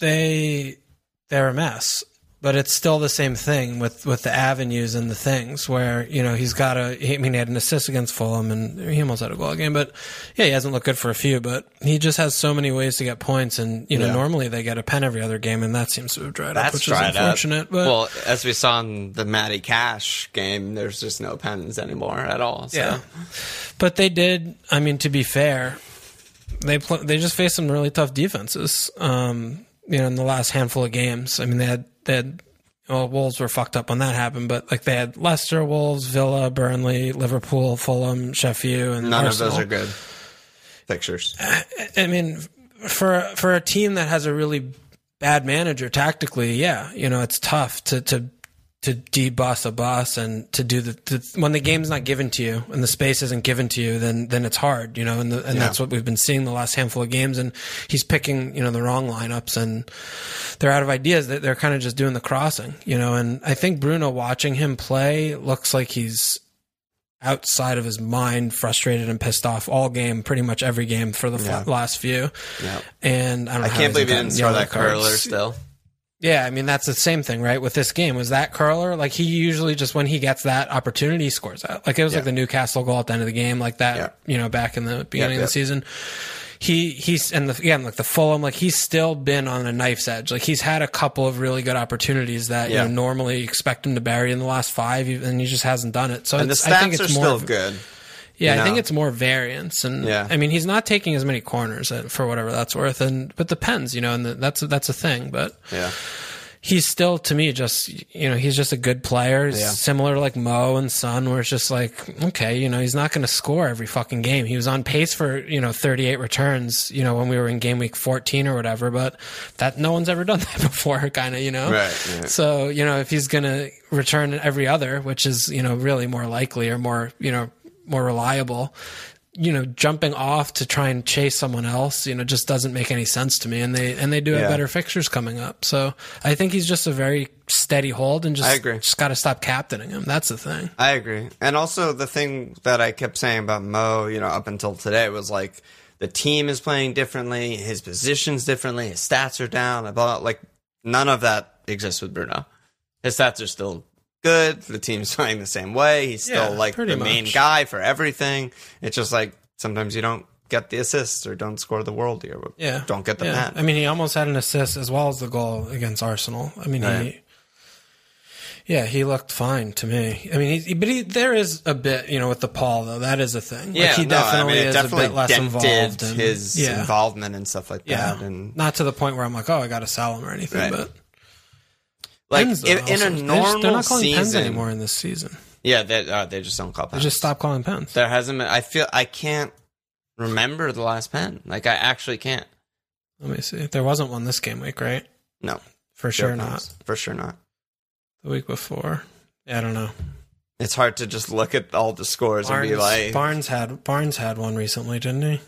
they they're a mess. But it's still the same thing with, with the avenues and the things where, you know, he's got a, I mean, he had an assist against Fulham and he almost had a goal game, but yeah, he hasn't looked good for a few, but he just has so many ways to get points. And, you know, Yeah. normally they get a pen every other game and that seems to have dried up, which dried is unfortunate. up. But well, as we saw in the Matty Cash game, there's just no pens anymore at all. So. Yeah, but they did. I mean, to be fair, they pl- they just faced some really tough defenses. Um, you know, in the last handful of games. I mean, they had they had. Well, Wolves were fucked up when that happened, but like they had Leicester, Wolves, Villa, Burnley, Liverpool, Fulham, Sheffield, and None Arsenal. of those are good pictures. I mean, for for a team that has a really bad manager tactically, yeah, you know, it's tough to to to deboss a boss and to do the to, when the game's not given to you and the space isn't given to you, then then it's hard, you know, and the, and Yeah. that's what we've been seeing the last handful of games. And he's picking, you know, the wrong lineups and they're out of ideas. They- They're kind of just doing the crossing, you know. And I think Bruno watching him play looks like he's outside of his mind, frustrated and pissed off all game, pretty much every game for the Yeah. f- last few. Yeah. And I don't know I can't believe he didn't throw that curler still. Yeah, I mean that's the same thing, right? With this game, was that curler like he usually just when he gets that opportunity he scores out. Like it was Yeah. like the Newcastle goal at the end of the game, like that. Yeah. You know, back in the beginning Yep, of the season. He he's and the, again like the Fulham like he's still been on a knife's edge. Like he's had a couple of really good opportunities that Yeah. you know normally expect him to bury in the last five, and he just hasn't done it. So And the it's, I think stats it's are more still of- good. Yeah, you I think it's more variance, and Yeah. I mean he's not taking as many corners uh, for whatever that's worth, and but depends, you know, and the, that's that's a thing, but Yeah. he's still to me just you know he's just a good player Yeah. similar to like mo and son where it's just like okay you know he's not going to score every fucking game he was on pace for you know 38 returns you know when we were in game week 14 or whatever but that no one's ever [LAUGHS] done that before kind of you know Right, right. so you know if he's going to return every other which is you know really more likely or more you know more reliable you know jumping off to try and chase someone else you know just doesn't make any sense to me and they and they do have Yeah. better fixtures coming up so i think he's just a very steady hold and just I agree. just got to stop captaining him that's the thing I agree. And also the thing that I kept saying about Mo, you know, up until today was like the team is playing differently, his positions differently, his stats are down, blah, like none of that exists with Bruno. His stats are still good. The team's [LAUGHS] playing the same way. He's still Yeah, like the main guy for everything. It's just like sometimes you don't get the assists or don't score the worldie or yeah don't get the yeah. pen. i mean he almost had an assist as well as the goal against arsenal i mean he Yeah, he looked fine to me. I mean, he, but he, there is a bit, you know, with the Paul though. That is a thing. Yeah, like, he no, I definitely mean, it is definitely a bit less involved. And, his yeah, involvement and stuff like yeah, that. And not to the point where I'm like, oh, I got to sell him or anything. Right. But like Pens, in, in a normal they're not calling Pens anymore in this season. Yeah, they, uh, they just don't call They just stop calling Pens. There hasn't been. I feel I can't remember the last pen. Like I actually can't. Let me see. There wasn't one this game week, right? No, For sure Joe not. For sure not. The week before. Yeah, I don't know. It's hard to just look at all the scores Barnes, and be like, Barnes had Barnes had one recently, didn't he?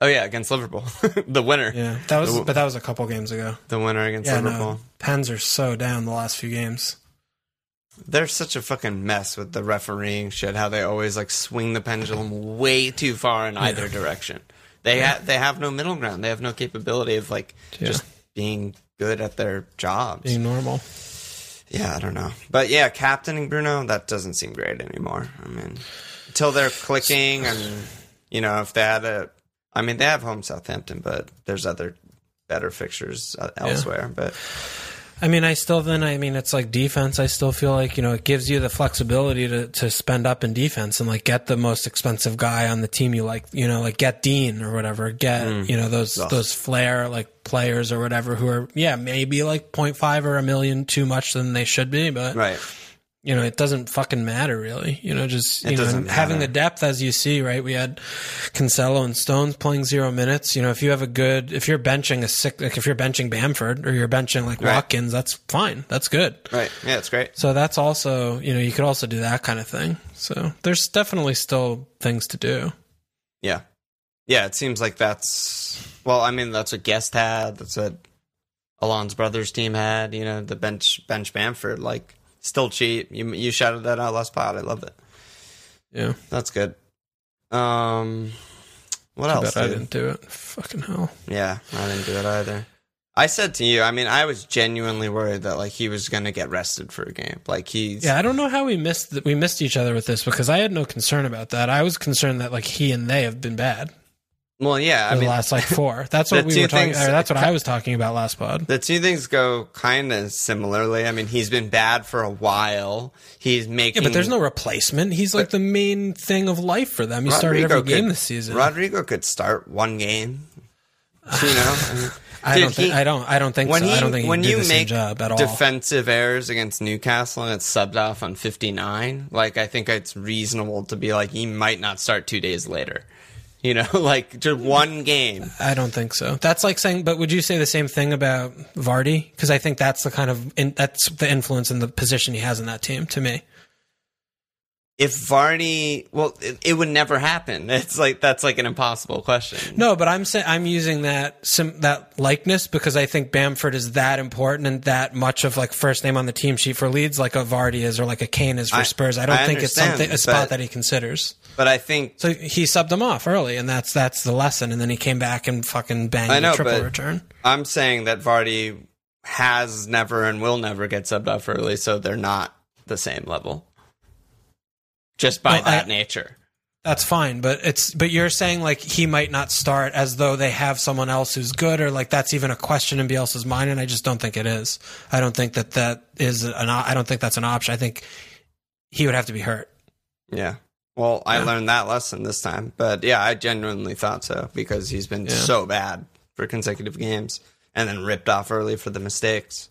"Oh yeah, against Liverpool, [LAUGHS] the winner, Yeah, that was, The- but that was a couple games ago. the winner against Yeah, Liverpool." no, Pens are so down the last few games. They're such a fucking mess with the refereeing shit. How they always like swing the pendulum way too far in either direction. They ha- they have no middle ground. They have no capability of like Yeah. just being good at their jobs. Being normal. Yeah, I don't know. But yeah, captaining Bruno, that doesn't seem great anymore. I mean, until they're clicking and, you know, if they had a, I mean, they have home Southampton, but there's other better fixtures uh, elsewhere. But I mean, I still then I mean it's like defense. I still feel like you know it gives you the flexibility to to spend up in defense and like get the most expensive guy on the team you like. You know, like get Dean or whatever. Get you know those those flair like players or whatever who are yeah maybe like 0.5 or a million too much than they should be, but right. You know, it doesn't fucking matter really. You know, just It you know, having the depth as you see, right? We had Cancelo and Stones playing zero minutes. You know, if you have a good, if you're benching a sick, like if you're benching Bamford or you're benching like Right. Watkins, that's fine. That's good. Right. Yeah, it's great. So that's also, you know, you could also do that kind of thing. So there's definitely still things to do. Yeah. Yeah, it seems like that's, well, I mean, that's what Guest had. That's what Alon's brother's team had. You know, the bench, bench Bamford, like, still cheap. You, you shouted that out last pod. I love it. Yeah. That's good. Um, what Too else? I didn't do it. Fucking hell. Yeah, I didn't do it either. I said to you, I mean, I was genuinely worried that like he was gonna get rested for a game. Like he's Yeah, I don't know how we missed that we missed each other with this because I had no concern about that. I was concerned that like he and they have been bad. Well, yeah. I the mean, last like four. [LAUGHS] That's what we were talking. things- that's what I was talking about last pod. the two things go kind of similarly. I mean, he's been bad for a while. He's making. Yeah, but there's no replacement. He's like the main thing of life for them. He started every game could, this season. Rodrigo could start one game. You know, [SIGHS] I, mean, I dude, don't. Think, he- I don't. I don't think when so. he I don't think he when you make job at all. defensive errors against Newcastle and it's subbed off on 59, like I think it's reasonable to be like he might not start two days later. You know, [LAUGHS] like just one game. I don't think so. That's like saying. But would you say the same thing about Vardy? Because I think that's the kind of in, that's the influence and the position he has in that team. To me, If Vardy, well, it, it would never happen. [LAUGHS] It's like that's like an impossible question. no. But I'm saying I'm using that sim, that likeness because I think Bamford is that important and that much of like first name on the team sheet for Leeds, like a Vardy is or like a Kane is for I- Spurs. I don't I think it's something a spot but- that he considers. But I think So he subbed him off early, and that's that's the lesson. And then he came back and fucking banged I know, a triple but- return. I'm saying that Vardy has never and will never get subbed off early, so they're not the same level. Just by Well, I- that nature. That's fine, but it's but you're saying like he might not start as though they have someone else who's good, or like that's even a question in Bielsa's mind, and I just don't think it is. I don't think that that is an. I don't think that's an option. I think he would have to be hurt. Yeah. Well, I Yeah. learned that lesson this time. But yeah, I genuinely thought so because he's been Yeah. so bad for consecutive games and then ripped off early for the mistakes.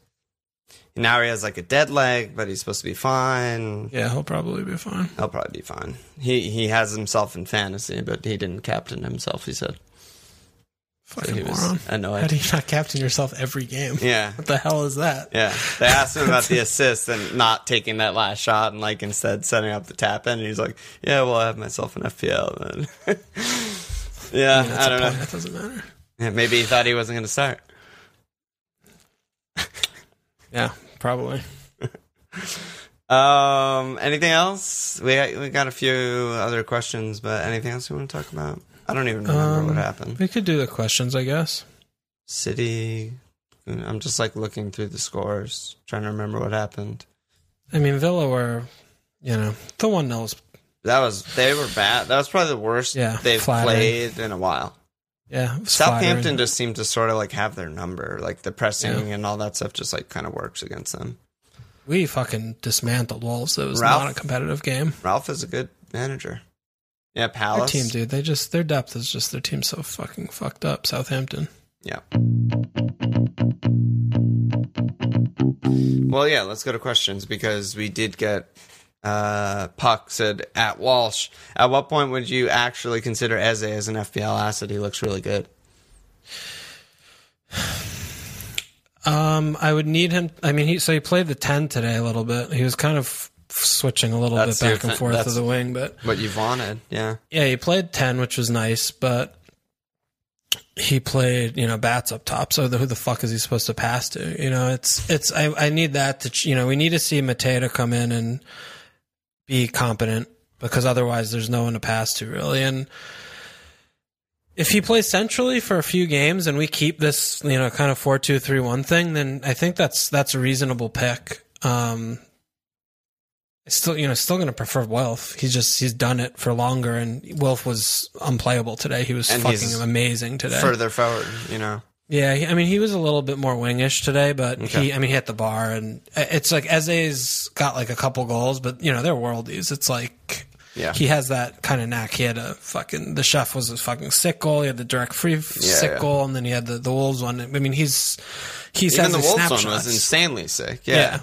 Now he has like a dead leg, but he's supposed to be fine. Yeah, he'll probably be fine. He'll probably be fine. He he has himself in fantasy, but he didn't captain himself, he said. So Fucking he moron. annoyed. How do you not captain yourself every game? Yeah. [LAUGHS] What the hell is that? Yeah. They asked him about the [LAUGHS] assist and not taking that last shot and like instead setting up the tap in. And he's like, Yeah, well, I have myself an FPL. And [LAUGHS] yeah, I a don't know. That doesn't matter. Yeah, maybe he thought he wasn't going to start. Yeah, probably. [LAUGHS] Um, anything else? We we got a few other questions, but anything else you want to talk about? I don't even remember Um, what happened. We could do the questions, I guess. City. I'm just like looking through the scores, trying to remember what happened. I mean, Villa were, you know, the one knows. That was they were bad. That was probably the worst Yeah, they've flattering. played in a while. Yeah, Southampton flattering. just seemed to sort of like have their number, like the pressing and all that stuff just like kind of works against them. we fucking dismantled Wolves. It was Ralph? not a competitive game. Ralph is a good manager. Yeah, Their Palace. team, dude, they just their depth is just their team's so fucking fucked up. Southampton. Yeah. Well, yeah, let's go to questions because we did get uh Puck said at Walsh. At what point would you actually consider Eze as an FPL asset? He looks really good. Um, I would need him. I mean, he so he played the ten today a little bit. He was kind of switching a little That's bit back and forth to that's- the wing, but What you've wanted, yeah. yeah, he played ten, which was nice. But he played, you know, bats up top. So the, who the fuck is he supposed to pass to? You know, it's it's. I I need that to ch- you know we need to see Mateta come in and be competent because otherwise there's no one to pass to really and. If he plays centrally for a few games and we keep this, you know, kind of four two three one thing, then I think that's that's a reasonable pick. Um, still, you know, still going to prefer Wilf. He's just he's done it for longer, and Wilf was unplayable today. He was And fucking amazing today. Further forward, you know. Yeah, I mean, he was a little bit more wingish today, but Okay. he, I mean, he hit the bar, and uh, it's like Eze's got like a couple goals, but you know, they're worldies. It's like Yeah. he has that kind of knack. He had a fucking the chef was a fucking sick goal. He had the direct free sick yeah. goal, and then he had the the Wolves one. I mean, he's he's Even the Wolves one snapshots. was insanely sick. Yeah. Yeah.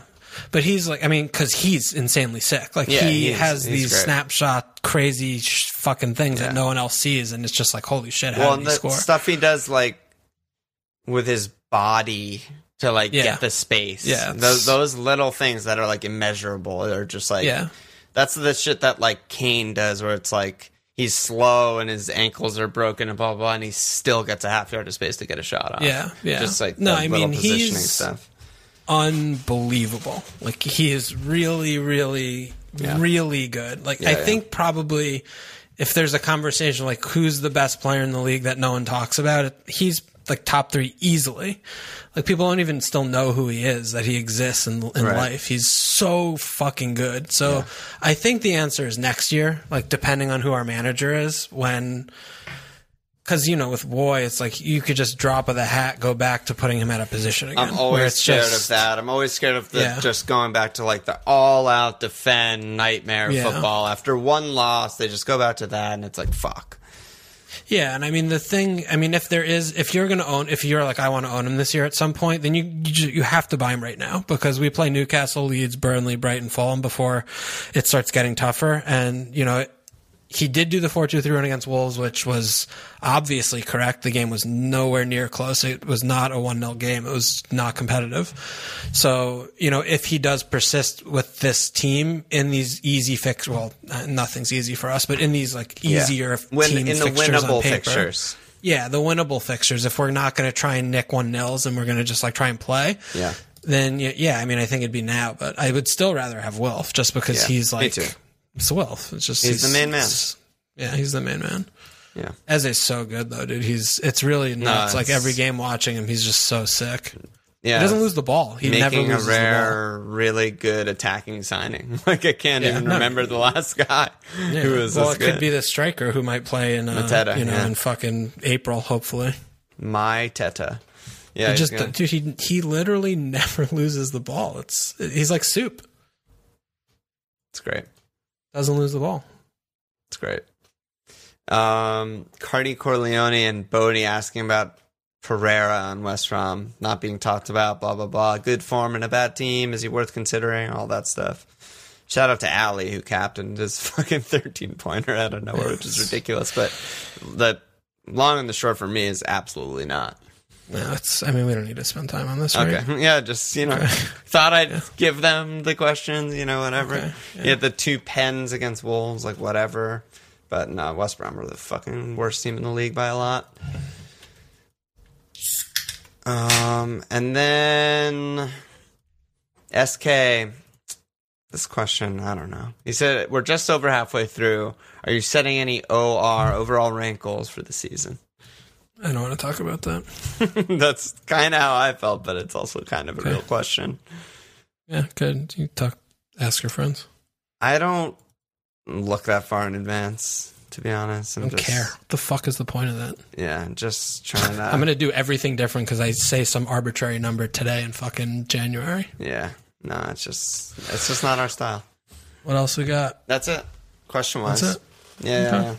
But he's like, I mean, because he's insanely sick. Like Yeah, he he's- has these great. snapshot crazy sh- fucking things Yeah. that no one else sees, and it's just like, holy shit, how Well, did he the score? stuff he does, like with his body to like Yeah. get the space. Yeah, those, those little things that are like immeasurable are just like Yeah. That's the shit that like Kane does, where it's like he's slow and his ankles are broken and blah blah, blah and he still gets a half yard of space to get a shot off. Yeah, yeah. Just like No, I mean, positioning he's- stuff. unbelievable. Like he is really, really, Yeah. really good. Like Yeah, I think probably if there's a conversation like who's the best player in the league that no one talks about, it, he's like top three easily. Like people don't even still know who he is, that he exists in in Right. life. He's so fucking good. So I think the answer is next year. Like depending on who our manager is when. Because you know, with Roy, it's like you could just drop of the hat, go back to putting him at a position again. I'm always it's scared just- of that. I'm always scared of the Yeah. just going back to like the all out defend nightmare Yeah. football. After one loss, they just go back to that, and it's like fuck. Yeah, and I mean the thing. I mean, if there is, if you're going to own, if you're like, I want to own him this year at some point, then you you, ju- you have to buy him right now because we play Newcastle, Leeds, Burnley, Brighton, Fulham before it starts getting tougher. And you know, he did do the four two three run against Wolves, which was obviously correct. The game was nowhere near close. It was not a one 0 game. It was not competitive. So you know, if he does persist with this team in these easy fix, well, nothing's easy for us, but in these like easier When team in the fixtures on winnable paper. fixtures. Yeah, the winnable fixtures. If we're not going to try and nick one nils and we're going to just like try and play, Yeah. then yeah, I mean, I think it'd be now, but I would still rather have Wilf just because Yeah, he's me like too. It's Wilf. It's just He's the main man. Yeah, he's the main man. Yeah. Eze's so good though, dude. He's it's really nuts. like it's- every game watching him, he's just so sick. Yeah. He doesn't lose the ball. He never a loses the ball. rare, really good attacking signing. [LAUGHS] Like I can't Yeah, even no. remember the last guy Yeah. who was well, it good. could be the striker who might play in uh, Mateta, you know yeah. in fucking April, hopefully. My Teta. Yeah, He just gonna- dude, he he literally [LAUGHS] never loses the ball. It's he's like soup. it's great. Doesn't lose the ball. It's great. Um, Cardi Corleone and Bodie asking about Pereira on West Brom not being talked about. Blah blah blah. Good form and a bad team. Is he worth considering? All that stuff. Shout out to Ali who captained his [LAUGHS] fucking thirteen pointer out of nowhere, which is ridiculous. But the long and the short for me is absolutely not. No, it's. I mean, we don't need to spend time on this, right? Okay. [LAUGHS] Yeah, just, you know, [LAUGHS] thought I'd give them the questions, you know, whatever. Okay, You had the two pens against Wolves, like whatever. But no, West Brom are the fucking worst team in the league by a lot. Um, and then SK. This question, I don't know. He said we're just over halfway through. Are you setting any OR overall rank goals for the season? I don't want to talk about that. [LAUGHS] That's kind of how I felt, but it's also kind of a real question. Yeah, good. You talk. Ask your friends. I don't look that far in advance, to be honest. I I'm don't just, care. What the fuck is the point of that? Yeah, just trying to. [LAUGHS] I'm gonna do everything different because I say some arbitrary number today in fucking January. yeah, No, it's just it's just not our style. What else we got? That's it. Question wise. That's it? Yeah, yeah, yeah.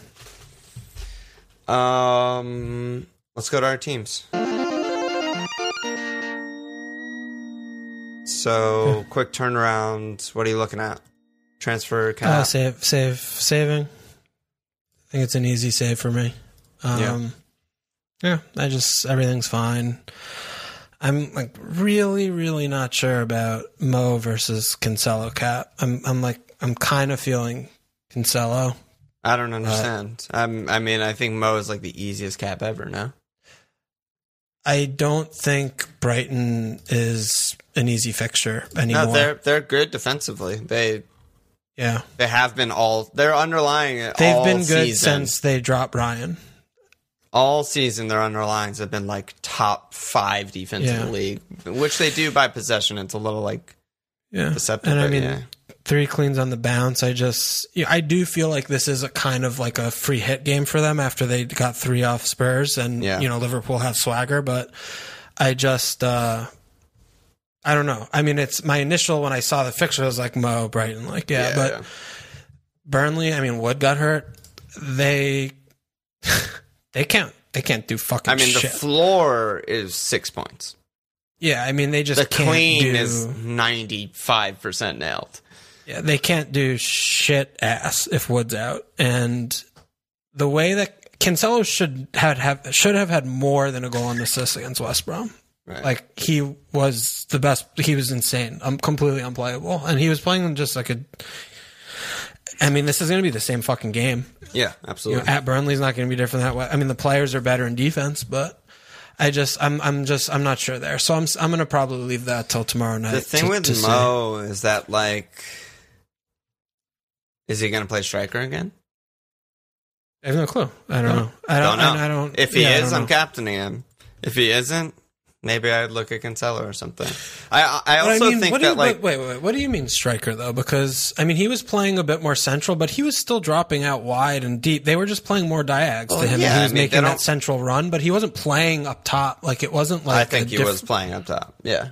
Um, let's go to our teams. So, quick turnaround. What are you looking at? Transfer Uh, cap. save, save, saving. I think it's an easy save for me. Um, yeah. I just everything's fine. I'm like really, really not sure about Mo versus Cancelo cap. I'm, I'm like, I'm kind of feeling Cancelo. I don't understand. I'm, I mean, I think Mo is like the easiest cap ever. No. I don't think Brighton is an easy fixture anymore. No, they're they're good defensively. They yeah, they have been all. They're underlying it. they've been good season. since they dropped Ryan. all season their underlines have been like top five defense in the league, which they do by possession. It's a little like Yeah, deceptive. and I mean, yeah. Three cleans on the bounce. I just, I do feel like this is a kind of like a free hit game for them after they got three off Spurs, and Yeah. you know Liverpool have swagger, but I just, uh I don't know. I mean, it's my initial when I saw the fixture, I was like Mo Brighton, like yeah, Yeah, but yeah. Burnley, I mean, Wood got hurt. They, [LAUGHS] they can't, they can't do fucking I mean, the floor is six points. yeah, I mean, they just The can't clean do, is ninety five percent nailed. Yeah, they can't do shit ass if Wood's out. And the way that Cancelo should have, have should have had more than a goal and assist against West Brom. Right. Like he was the best. He was insane. I'm completely unplayable, and he was playing just like a. I mean, this is going to be the same fucking game. yeah, You absolutely. know, at Burnley's not going to be different that way. I mean, the players are better in defense, but I just, I'm, I'm just, I'm not sure there. So I'm, I'm going to probably leave that till tomorrow night. the thing to- with to see. Mo is that like, is he going to play striker again? I have no clue. I don't know. I don't, Don't know. I, I don't. If he yeah, is, I'm know. captaining him. If he isn't, maybe I'd look at Cancelo or something. I I also I mean, think what do that you, like wait, wait, wait. What do you mean striker though? Because I mean, he was playing a bit more central, but he was still dropping out wide and deep. They were just playing more diags Well, to him, yeah, and he I was mean, making that central run. But he wasn't playing up top. Like it wasn't like I think he diff- was playing up top. Yeah.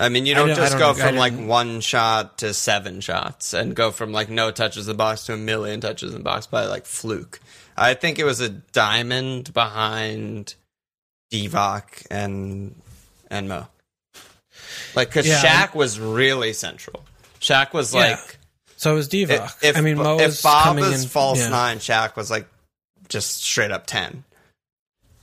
I mean, you don't don't- just don't go know. From like one shot to seven shots and go from like no touches the box to a million touches in the box by like fluke. I think it was a diamond behind Divock and and Mo. Like, because Yeah, Shaq was really central. Shaq was Yeah. like, So it was Divock. if, if, I mean, Mo if was Bob coming was in false yeah. nine, Shaq was like just straight up ten.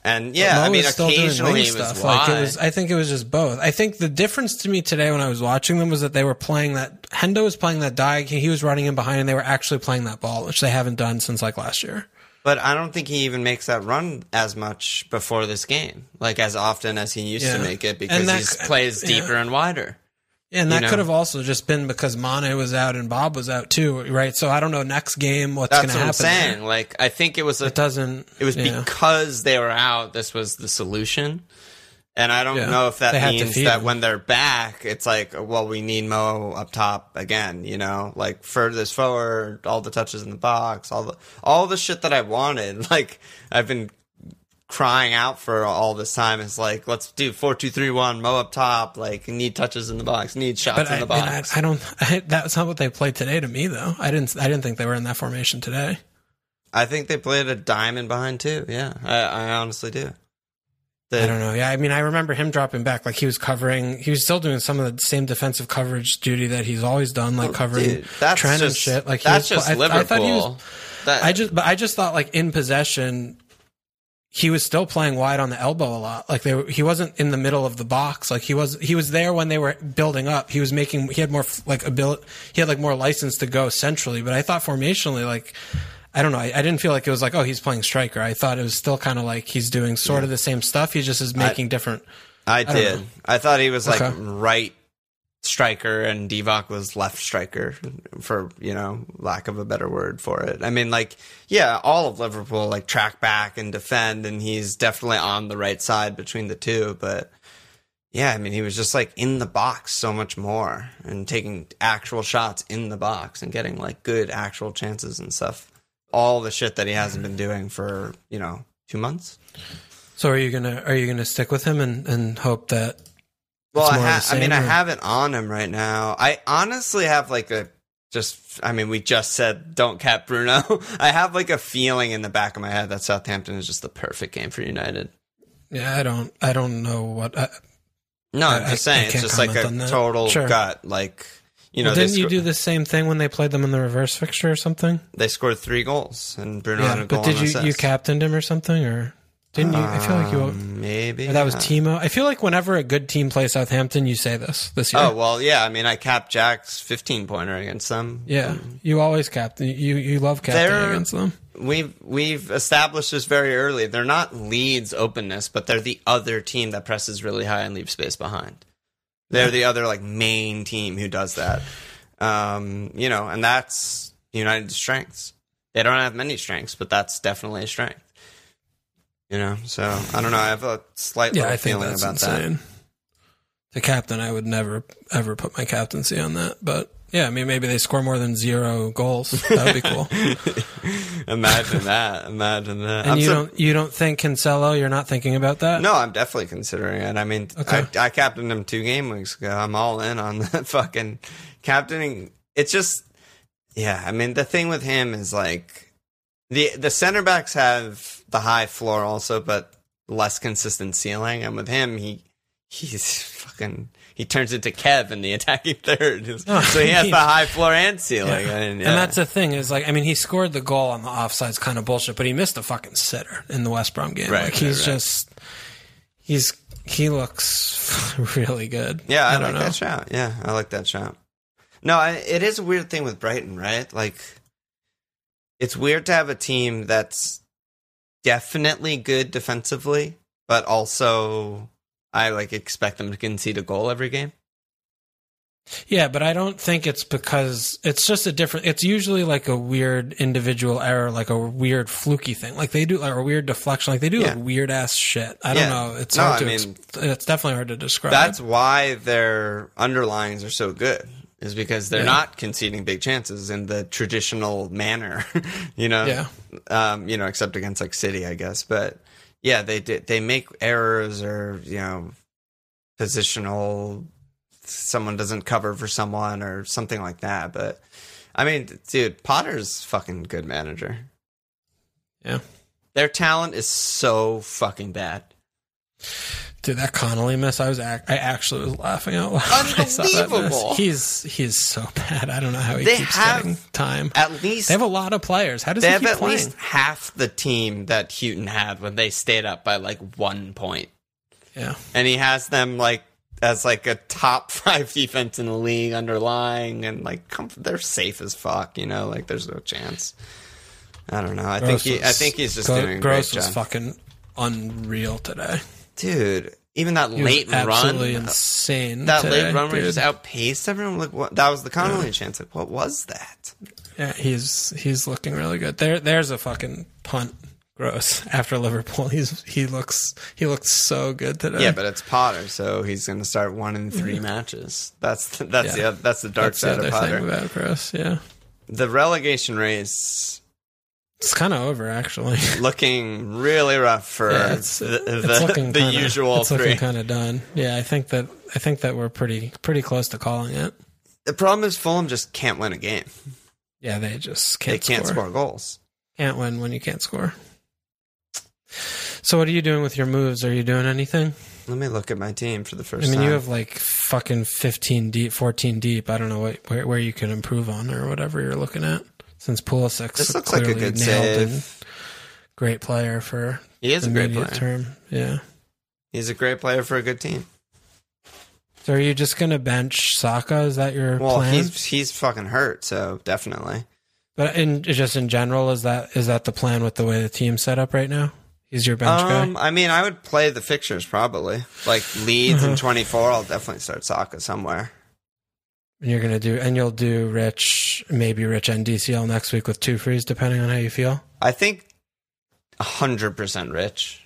And yeah, I mean, was still doing occasionally he was stuff. Like it was, I think it was just both. I think the difference to me today when I was watching them was that they were playing that Hendo was playing that die. He was running in behind, and they were actually playing that ball, which they haven't done since like last year. But I don't think he even makes that run as much before this game, like as often as he used to make it, because he plays yeah. deeper and wider. And You that know? could have also just been because Mane was out and Bob was out too, right? So I don't know next game what's going to what I'm happen. saying. there. Like I think it was a, It doesn't. it was yeah. because they were out. This was the solution, and I don't Yeah. know if that means that when they're back, it's like, well, we need Mo up top again. You know, like furthest forward, all the touches in the box, all the all the shit that I wanted. [LAUGHS] Like I've been crying out for all this time is like, let's do four two three one, Mo up top. Like need touches in the box, need shots But in I, the I, mean, I, box. I don't. [LAUGHS] I, that's not what they played today to me, though. I didn't. I didn't think they were in that formation today. I think they played a diamond behind too. Yeah, I, I honestly do. The- I don't know. Yeah, I mean, I remember him dropping back. Like he was covering. He was still doing some of the same defensive coverage duty that he's always done, like covering Dude, Trent and shit. Like that's was, just I, Liverpool. I thought he was. That- I just, but I just thought like in possession, he was still playing wide on the elbow a lot. Like they, were, he wasn't in the middle of the box. Like he was, he was there when they were building up. He was making, he had more like ability, he had like more license to go centrally. But I thought formationally, like I don't know, I, I didn't feel like it was like oh he's playing striker. I thought it was still kind of like he's doing sort of the same stuff. He just is making different. I don't did. know. I thought he was like Okay. right striker and Divock was left striker for, you know, lack of a better word for it. I mean like yeah, all of Liverpool like track back and defend and he's definitely on the right side between the two, but yeah, I mean he was just like in the box so much more and taking actual shots in the box and getting like good actual chances and stuff. All the shit that he hasn't been doing for, you know, 2 months. So are you gonna are you gonna stick with him and, and hope that Well, I, ha- I mean, same, I have it on him right now. I honestly have like a just. I mean, we just said don't cap Bruno. [LAUGHS] I have like a feeling in the back of my head that Southampton is just the perfect game for United. Yeah, I don't. I don't know what. I, No, I'm I- just saying it's just like a total Sure. gut. Like you know, well, didn't you do the same thing when they played them in the reverse fixture or something? they scored three goals and Bruno had yeah, a goal but did you assist. you captained him or something or didn't you? I feel like you. Um, maybe or that was Uh, Timo. I feel like whenever a good team plays Southampton, you say this this year. Oh well, yeah. I mean, I capped Jack's 15 pointer against them. yeah, you always captain. You you love captaining against them. We've we've established this very early. They're not Leeds openness, but they're the other team that presses really high and leaves space behind. They're the other like main team who does that. Um, you know, and that's United's strengths. They don't have many strengths, but that's definitely a strength. You know, so I don't know. I have a slight Yeah, little I think feeling that's about that. insane. The captain, I would never ever put my captaincy on that, but yeah, I mean maybe they score more than zero goals. That would be cool. [LAUGHS] Imagine that. Imagine that. And I'm you so- don't you don't think Cancelo? You're not thinking about that? No, I'm definitely considering it. I mean, Okay. I, I captained him two game weeks ago. I'm all in on [LAUGHS] that fucking captaining. It's just, yeah. I mean, the thing with him is like the the center backs have the high floor also, but less consistent ceiling. And with him, he he's fucking he turns into Kev in the attacking [LAUGHS] third. Oh, so he has he- the high floor and ceiling. Yeah. And, yeah. And that's the thing is like I mean he scored the goal on the offsides kind of bullshit, but he missed a fucking sitter in the West Brom game. Right, like he's right. just he's he looks [LAUGHS] really good. Yeah, I, don't like know. that shot. Yeah, I like that shot. No, I, it is a weird thing with Brighton, right? Like, it's weird to have a team that's definitely good defensively, but also I like expect them to concede a goal every game. Yeah, but I don't think it's because it's just a different. It's usually like a weird individual error, like a weird fluky thing. Like they do, like a weird deflection. Like they do Yeah. like weird ass shit. I don't know. It's No, hard I mean, it's definitely hard to describe. That's why their underlines are so good, is because they're Yeah. not conceding big chances in the traditional manner, [LAUGHS] you know. Yeah. Um, you know, except against like City, I guess. But yeah, they did. They make errors or you know, positional. Someone doesn't cover for someone or something like that. But I mean, dude, Potter's fucking good manager. Yeah. Their talent is so fucking bad. Dude, that Connolly miss, I was ac- I actually was laughing out loud. when I saw that miss. Unbelievable. He's he's so bad. I don't know how he They keeps have- getting time. At least They have a lot of players. How does they he have at playing? least half the team that Hughton had when they stayed up by like one point. yeah, And he has them like as like a top [LAUGHS] five defense in the league underlying and like come, they're safe as fuck, you know, like there's no chance. I don't know. I think Gross he, I think he's just Gro- doing Gross great was job. fucking unreal today. Dude, even that He late run, insane. that today, late run where he just outpaced everyone. Like what? That was the Connolly chance. Like what was that? Yeah, he's he's looking really good. There, there's a fucking punt. Gross. [LAUGHS] After Liverpool, he's he looks he looks so good today. Yeah, but it's Potter, so he's going to start one in three matches. That's the, that's Yeah. the that's the dark that's the side other of thing Potter. about Gross. Yeah, The relegation race it's kind of over actually. [LAUGHS] looking really rough for Yeah, it's, the, it's the, looking the kinda, usual it's three. looking kind of done. Yeah, I think that I think that we're pretty pretty close to calling it. The problem is Fulham just can't win a game. Yeah, they just They can't can't score. score goals. Can't win when you can't score. So what are you doing with your moves? Are you doing anything? Let me look at my team for the first I mean, time. you have like fucking 15 deep, 14 deep. I don't know what, where, where you can improve on or whatever you're looking at. Since Pulisic This looks like a good and save. great player for He is a great player. term. Yeah. He's a great player for a good team. So are you just going to bench Saka? Is that your Well, plan? he's he's fucking hurt, so definitely. but in just in general, is that is that the plan with the way the team's set up right now? He's your bench Um, guy. I mean, I would play the fixtures probably. Like Leeds Uh-huh. in 24, I'll definitely start Saka somewhere. And you're gonna do, and you'll do Rich, maybe Rich and DCL next week with two frees, depending on how you feel. I think 100% rich.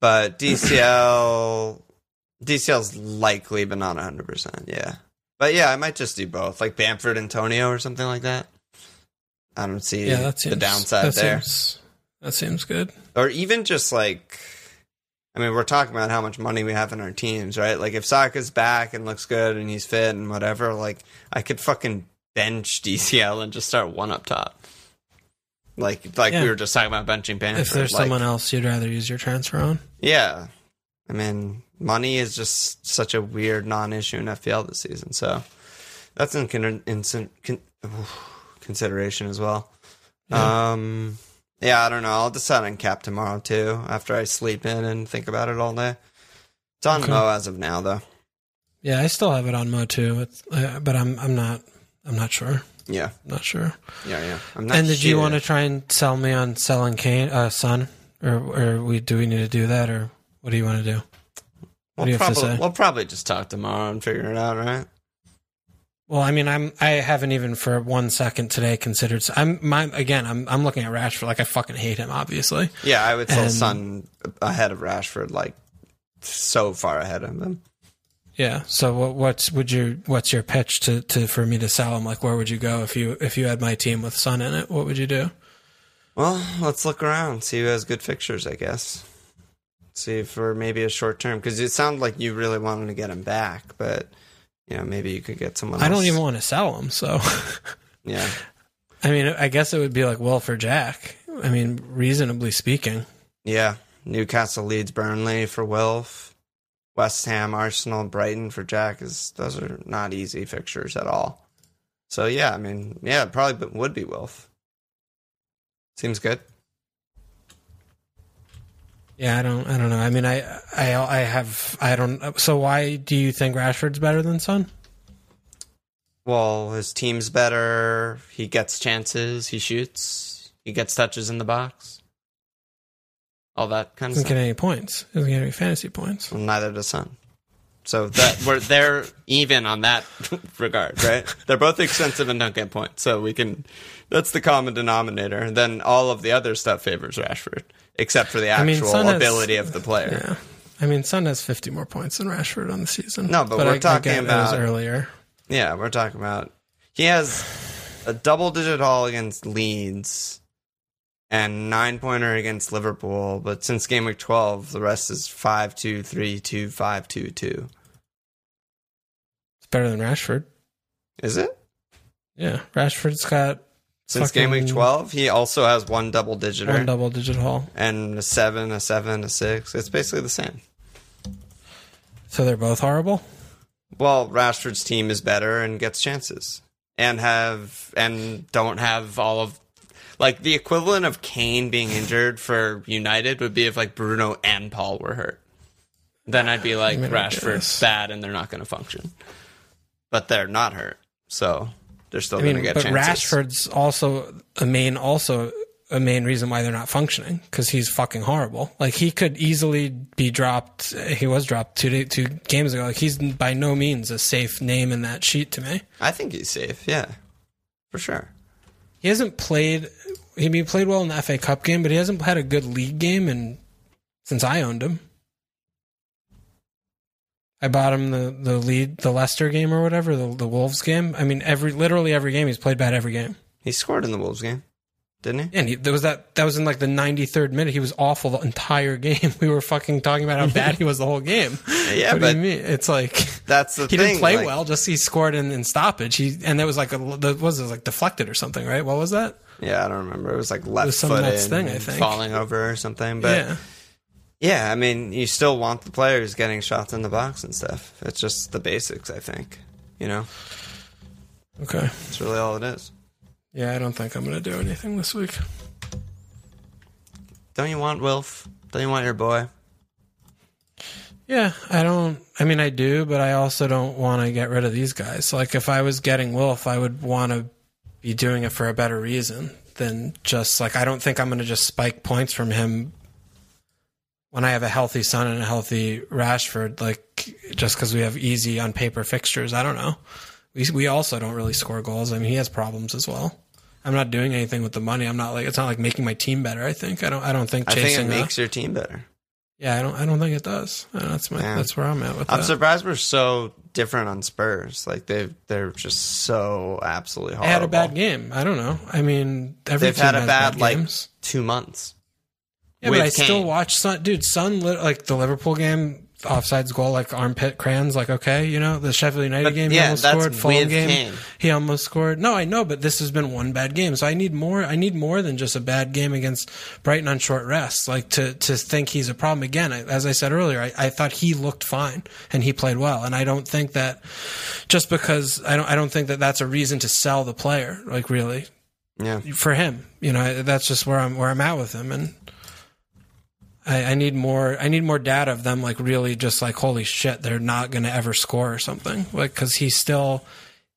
But DCL [CLEARS THROAT] DCL's likely but not 100%, yeah. But yeah, I might just do both, like Bamford Antonio or something like that. I don't see Yeah, that seems the downside that there. Seems, that seems good. Or even just like I mean, we're talking about how much money we have in our teams, right? Like if Saka's back and looks good and he's fit and whatever, like I could fucking bench [LAUGHS] DCL and just start one up top. Like like Yeah. we were just talking about benching Bamford. If there's like, someone else you'd rather use your transfer on. Yeah. I mean, money is just such a weird non-issue in FPL this season. So that's in, con- in con- [SIGHS] consideration as well. Um, yeah, I don't know. I'll decide on cap tomorrow too after I sleep in and think about it all day. It's on Okay. Mo as of now, though. Yeah, I still have it on Mo too, uh, but I'm I'm not I'm not sure. Yeah, I'm not sure. yeah, yeah. I'm not and did you want to try and sell me on selling Kane, uh, Son, or or we do we need to do that, or what do you want to do? What do you We'll have to say? we'll probably just talk tomorrow and figure it out, right? Well, I mean, I'm I haven't even for one second today considered. I'm my again. I'm I'm looking at Rashford like I fucking hate him. Obviously, Yeah, I would sell And- Son ahead of Rashford, like so far ahead of him. yeah. So what what's would your what's your pitch to, to for me to sell him? Like, where would you go if you if you had my team with Son in it? What would you do? Well, let's look around, see who has good fixtures, I guess. See for maybe a short term, because it sounded like you really wanted to get him back, but you know maybe you could get someone. I don't even want to sell them. So, [LAUGHS] Yeah, I mean, I guess it would be like Wilf for Jack. I mean, reasonably speaking. yeah. Newcastle Leeds Burnley for Wilf. West Ham, Arsenal, Brighton for Jack is those are not easy fixtures at all. So yeah, I mean, yeah, probably would be Wilf. Seems good. Yeah, I don't. I don't know. I mean, I, I, I have. I don't. So why do you think Rashford's better than Son? Well, his team's better. He gets chances. He shoots. He gets touches in the box. All that kind of Doesn't stuff. get any points. Doesn't get any fantasy points. Well, neither does Son. So that we're they're even on that [LAUGHS] regard, right? They're both expensive and don't get points. So we can that's the common denominator. And then all of the other stuff favors Rashford, except for the I mean, actual has- ability of the player. Yeah. I mean, Son has 50 more points than Rashford on the season. No, but we're I- I talking was about- earlier. Yeah, we're talking about he has a double digit haul against Leeds and nine pointer against Liverpool, but since game week twelve, the rest is five two three two five two two. It's better than Rashford. Is it? Yeah, Rashford's got Since game week twelve, he also has one double digit one double digit haul. and a seven, a seven, a six. It's basically the same. So they're both horrible. Well, Rashford's team is better and gets chances, and have and don't have all of like the equivalent of Kane being injured for United would be if like Bruno and Paul were hurt. Then I'd be like I mean, Rashford's bad and they're not going to function, but they're not hurt, so they're still I going mean, to get but chances. Rashford's also a main also a main reason why they're not functioning because he's fucking horrible. Like he could easily be dropped. He was dropped two day, two games ago. Like he's by no means a safe name in that sheet to me. I think he's safe. Yeah, for sure. He hasn't played. He he played well in the FA Cup game, but he hasn't had a good league game and since I owned him. I bought him the the lead the Leicester game or whatever the the Wolves game. I mean every literally every game he's played bad every game. He scored in the Wolves game, didn't he? And he, there was that that was in like the 93rd minute. He was awful the entire game. [LAUGHS] We were fucking talking about how bad he was the whole game. [LAUGHS] Yeah, what but do you mean? It's like that's the he thing. didn't play like- well. Just he scored in, in stoppage. He and that was like a the, was it like deflected or something, right? What was that? Yeah, I don't remember. It was like left was some foot in, thing, I think. falling over or something. But yeah, Yeah, I mean, you still want the players getting shots in the box and stuff. It's just the basics, I think. You know, okay. that's really all it is. Yeah, I don't think I'm gonna do anything this week. Don't you want Wilf? Don't you want your boy? Yeah, I don't. I mean, I do, but I also don't want to get rid of these guys. Like, if I was getting Wilf, I would want to be doing it for a better reason than just like I don't think I'm going to just spike points from him when I have a healthy Son and a healthy Rashford. Like, just because we have easy on paper fixtures, I don't know. We we also don't really score goals. I mean, he has problems as well. I'm not doing anything with the money. I'm not like it's not like making my team better. I think I don't. I don't think I think chasing. it makes your team better. yeah, I don't. I don't think it does. That's my. Yeah. That's where I'm at with it. I'm that. surprised we're so different on Spurs. Like they they're just so absolutely horrible. had a bad game. I don't know. I mean, every They've had a bad, bad like two months. Yeah, but I still watch Son, Dude, Son lit, like the Liverpool game, offsides goal, like armpit crayons, like okay, you know the Sheffield United But, game, he almost scored. Fulham game, Kane. he almost scored. No, I know, but this has been one bad game, so I need more. I need more than just a bad game against Brighton on short rest, like to to think he's a problem again. I, as I said earlier, I, I thought he looked fine and he played well, and I don't think that just because I don't I don't think that that's a reason to sell the player, like really Yeah. for him. You know, that's just where I'm where I'm at with him, and I, I need more. I need more data of them, like really, just like holy shit, they're not going to ever score or something. Like because he still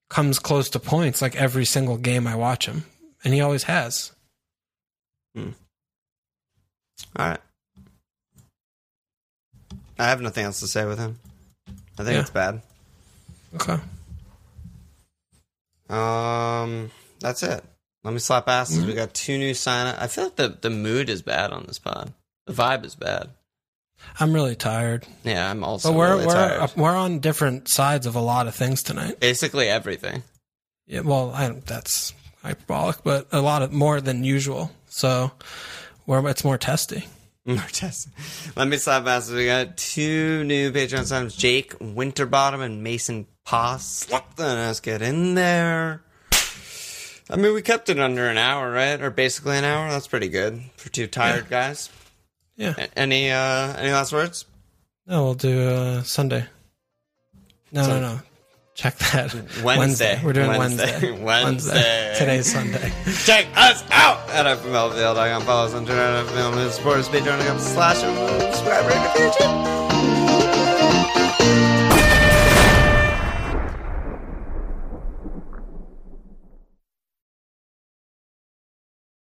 comes close to points like every single game I watch him, and he always has. All right. I have nothing else to say with him. I think Yeah. it's bad. Okay. Um, that's it. Let me slap asses. Mm-hmm. We got two new sign. I feel like the the mood is bad on this pod. The vibe is bad. I'm really tired, Yeah, I'm also but we're really we're tired. Uh, we're on different sides of a lot of things tonight. Basically everything. Yeah, well, I, that's hyperbolic, but a lot of more than usual. So, where it's more testy. [LAUGHS] More tests. Let me slap asses. We got two new Patreon signs: Jake Winterbottom and Mason Poss. Ass. Get in there. I mean, we kept it under an hour, right? Or basically an hour. That's pretty good for two tired guys. Yeah. Any uh any last words? No, we'll do uh, Sunday. No, Sun- no, no. Check that. [LAUGHS] Wednesday. We're doing Wednesday. Wednesday. [LAUGHS] Wednesday. Today's Sunday. [LAUGHS] Check us out at FMLFPL.com. Follow us on Twitter at FML News Support us Patreon.com slash subscribe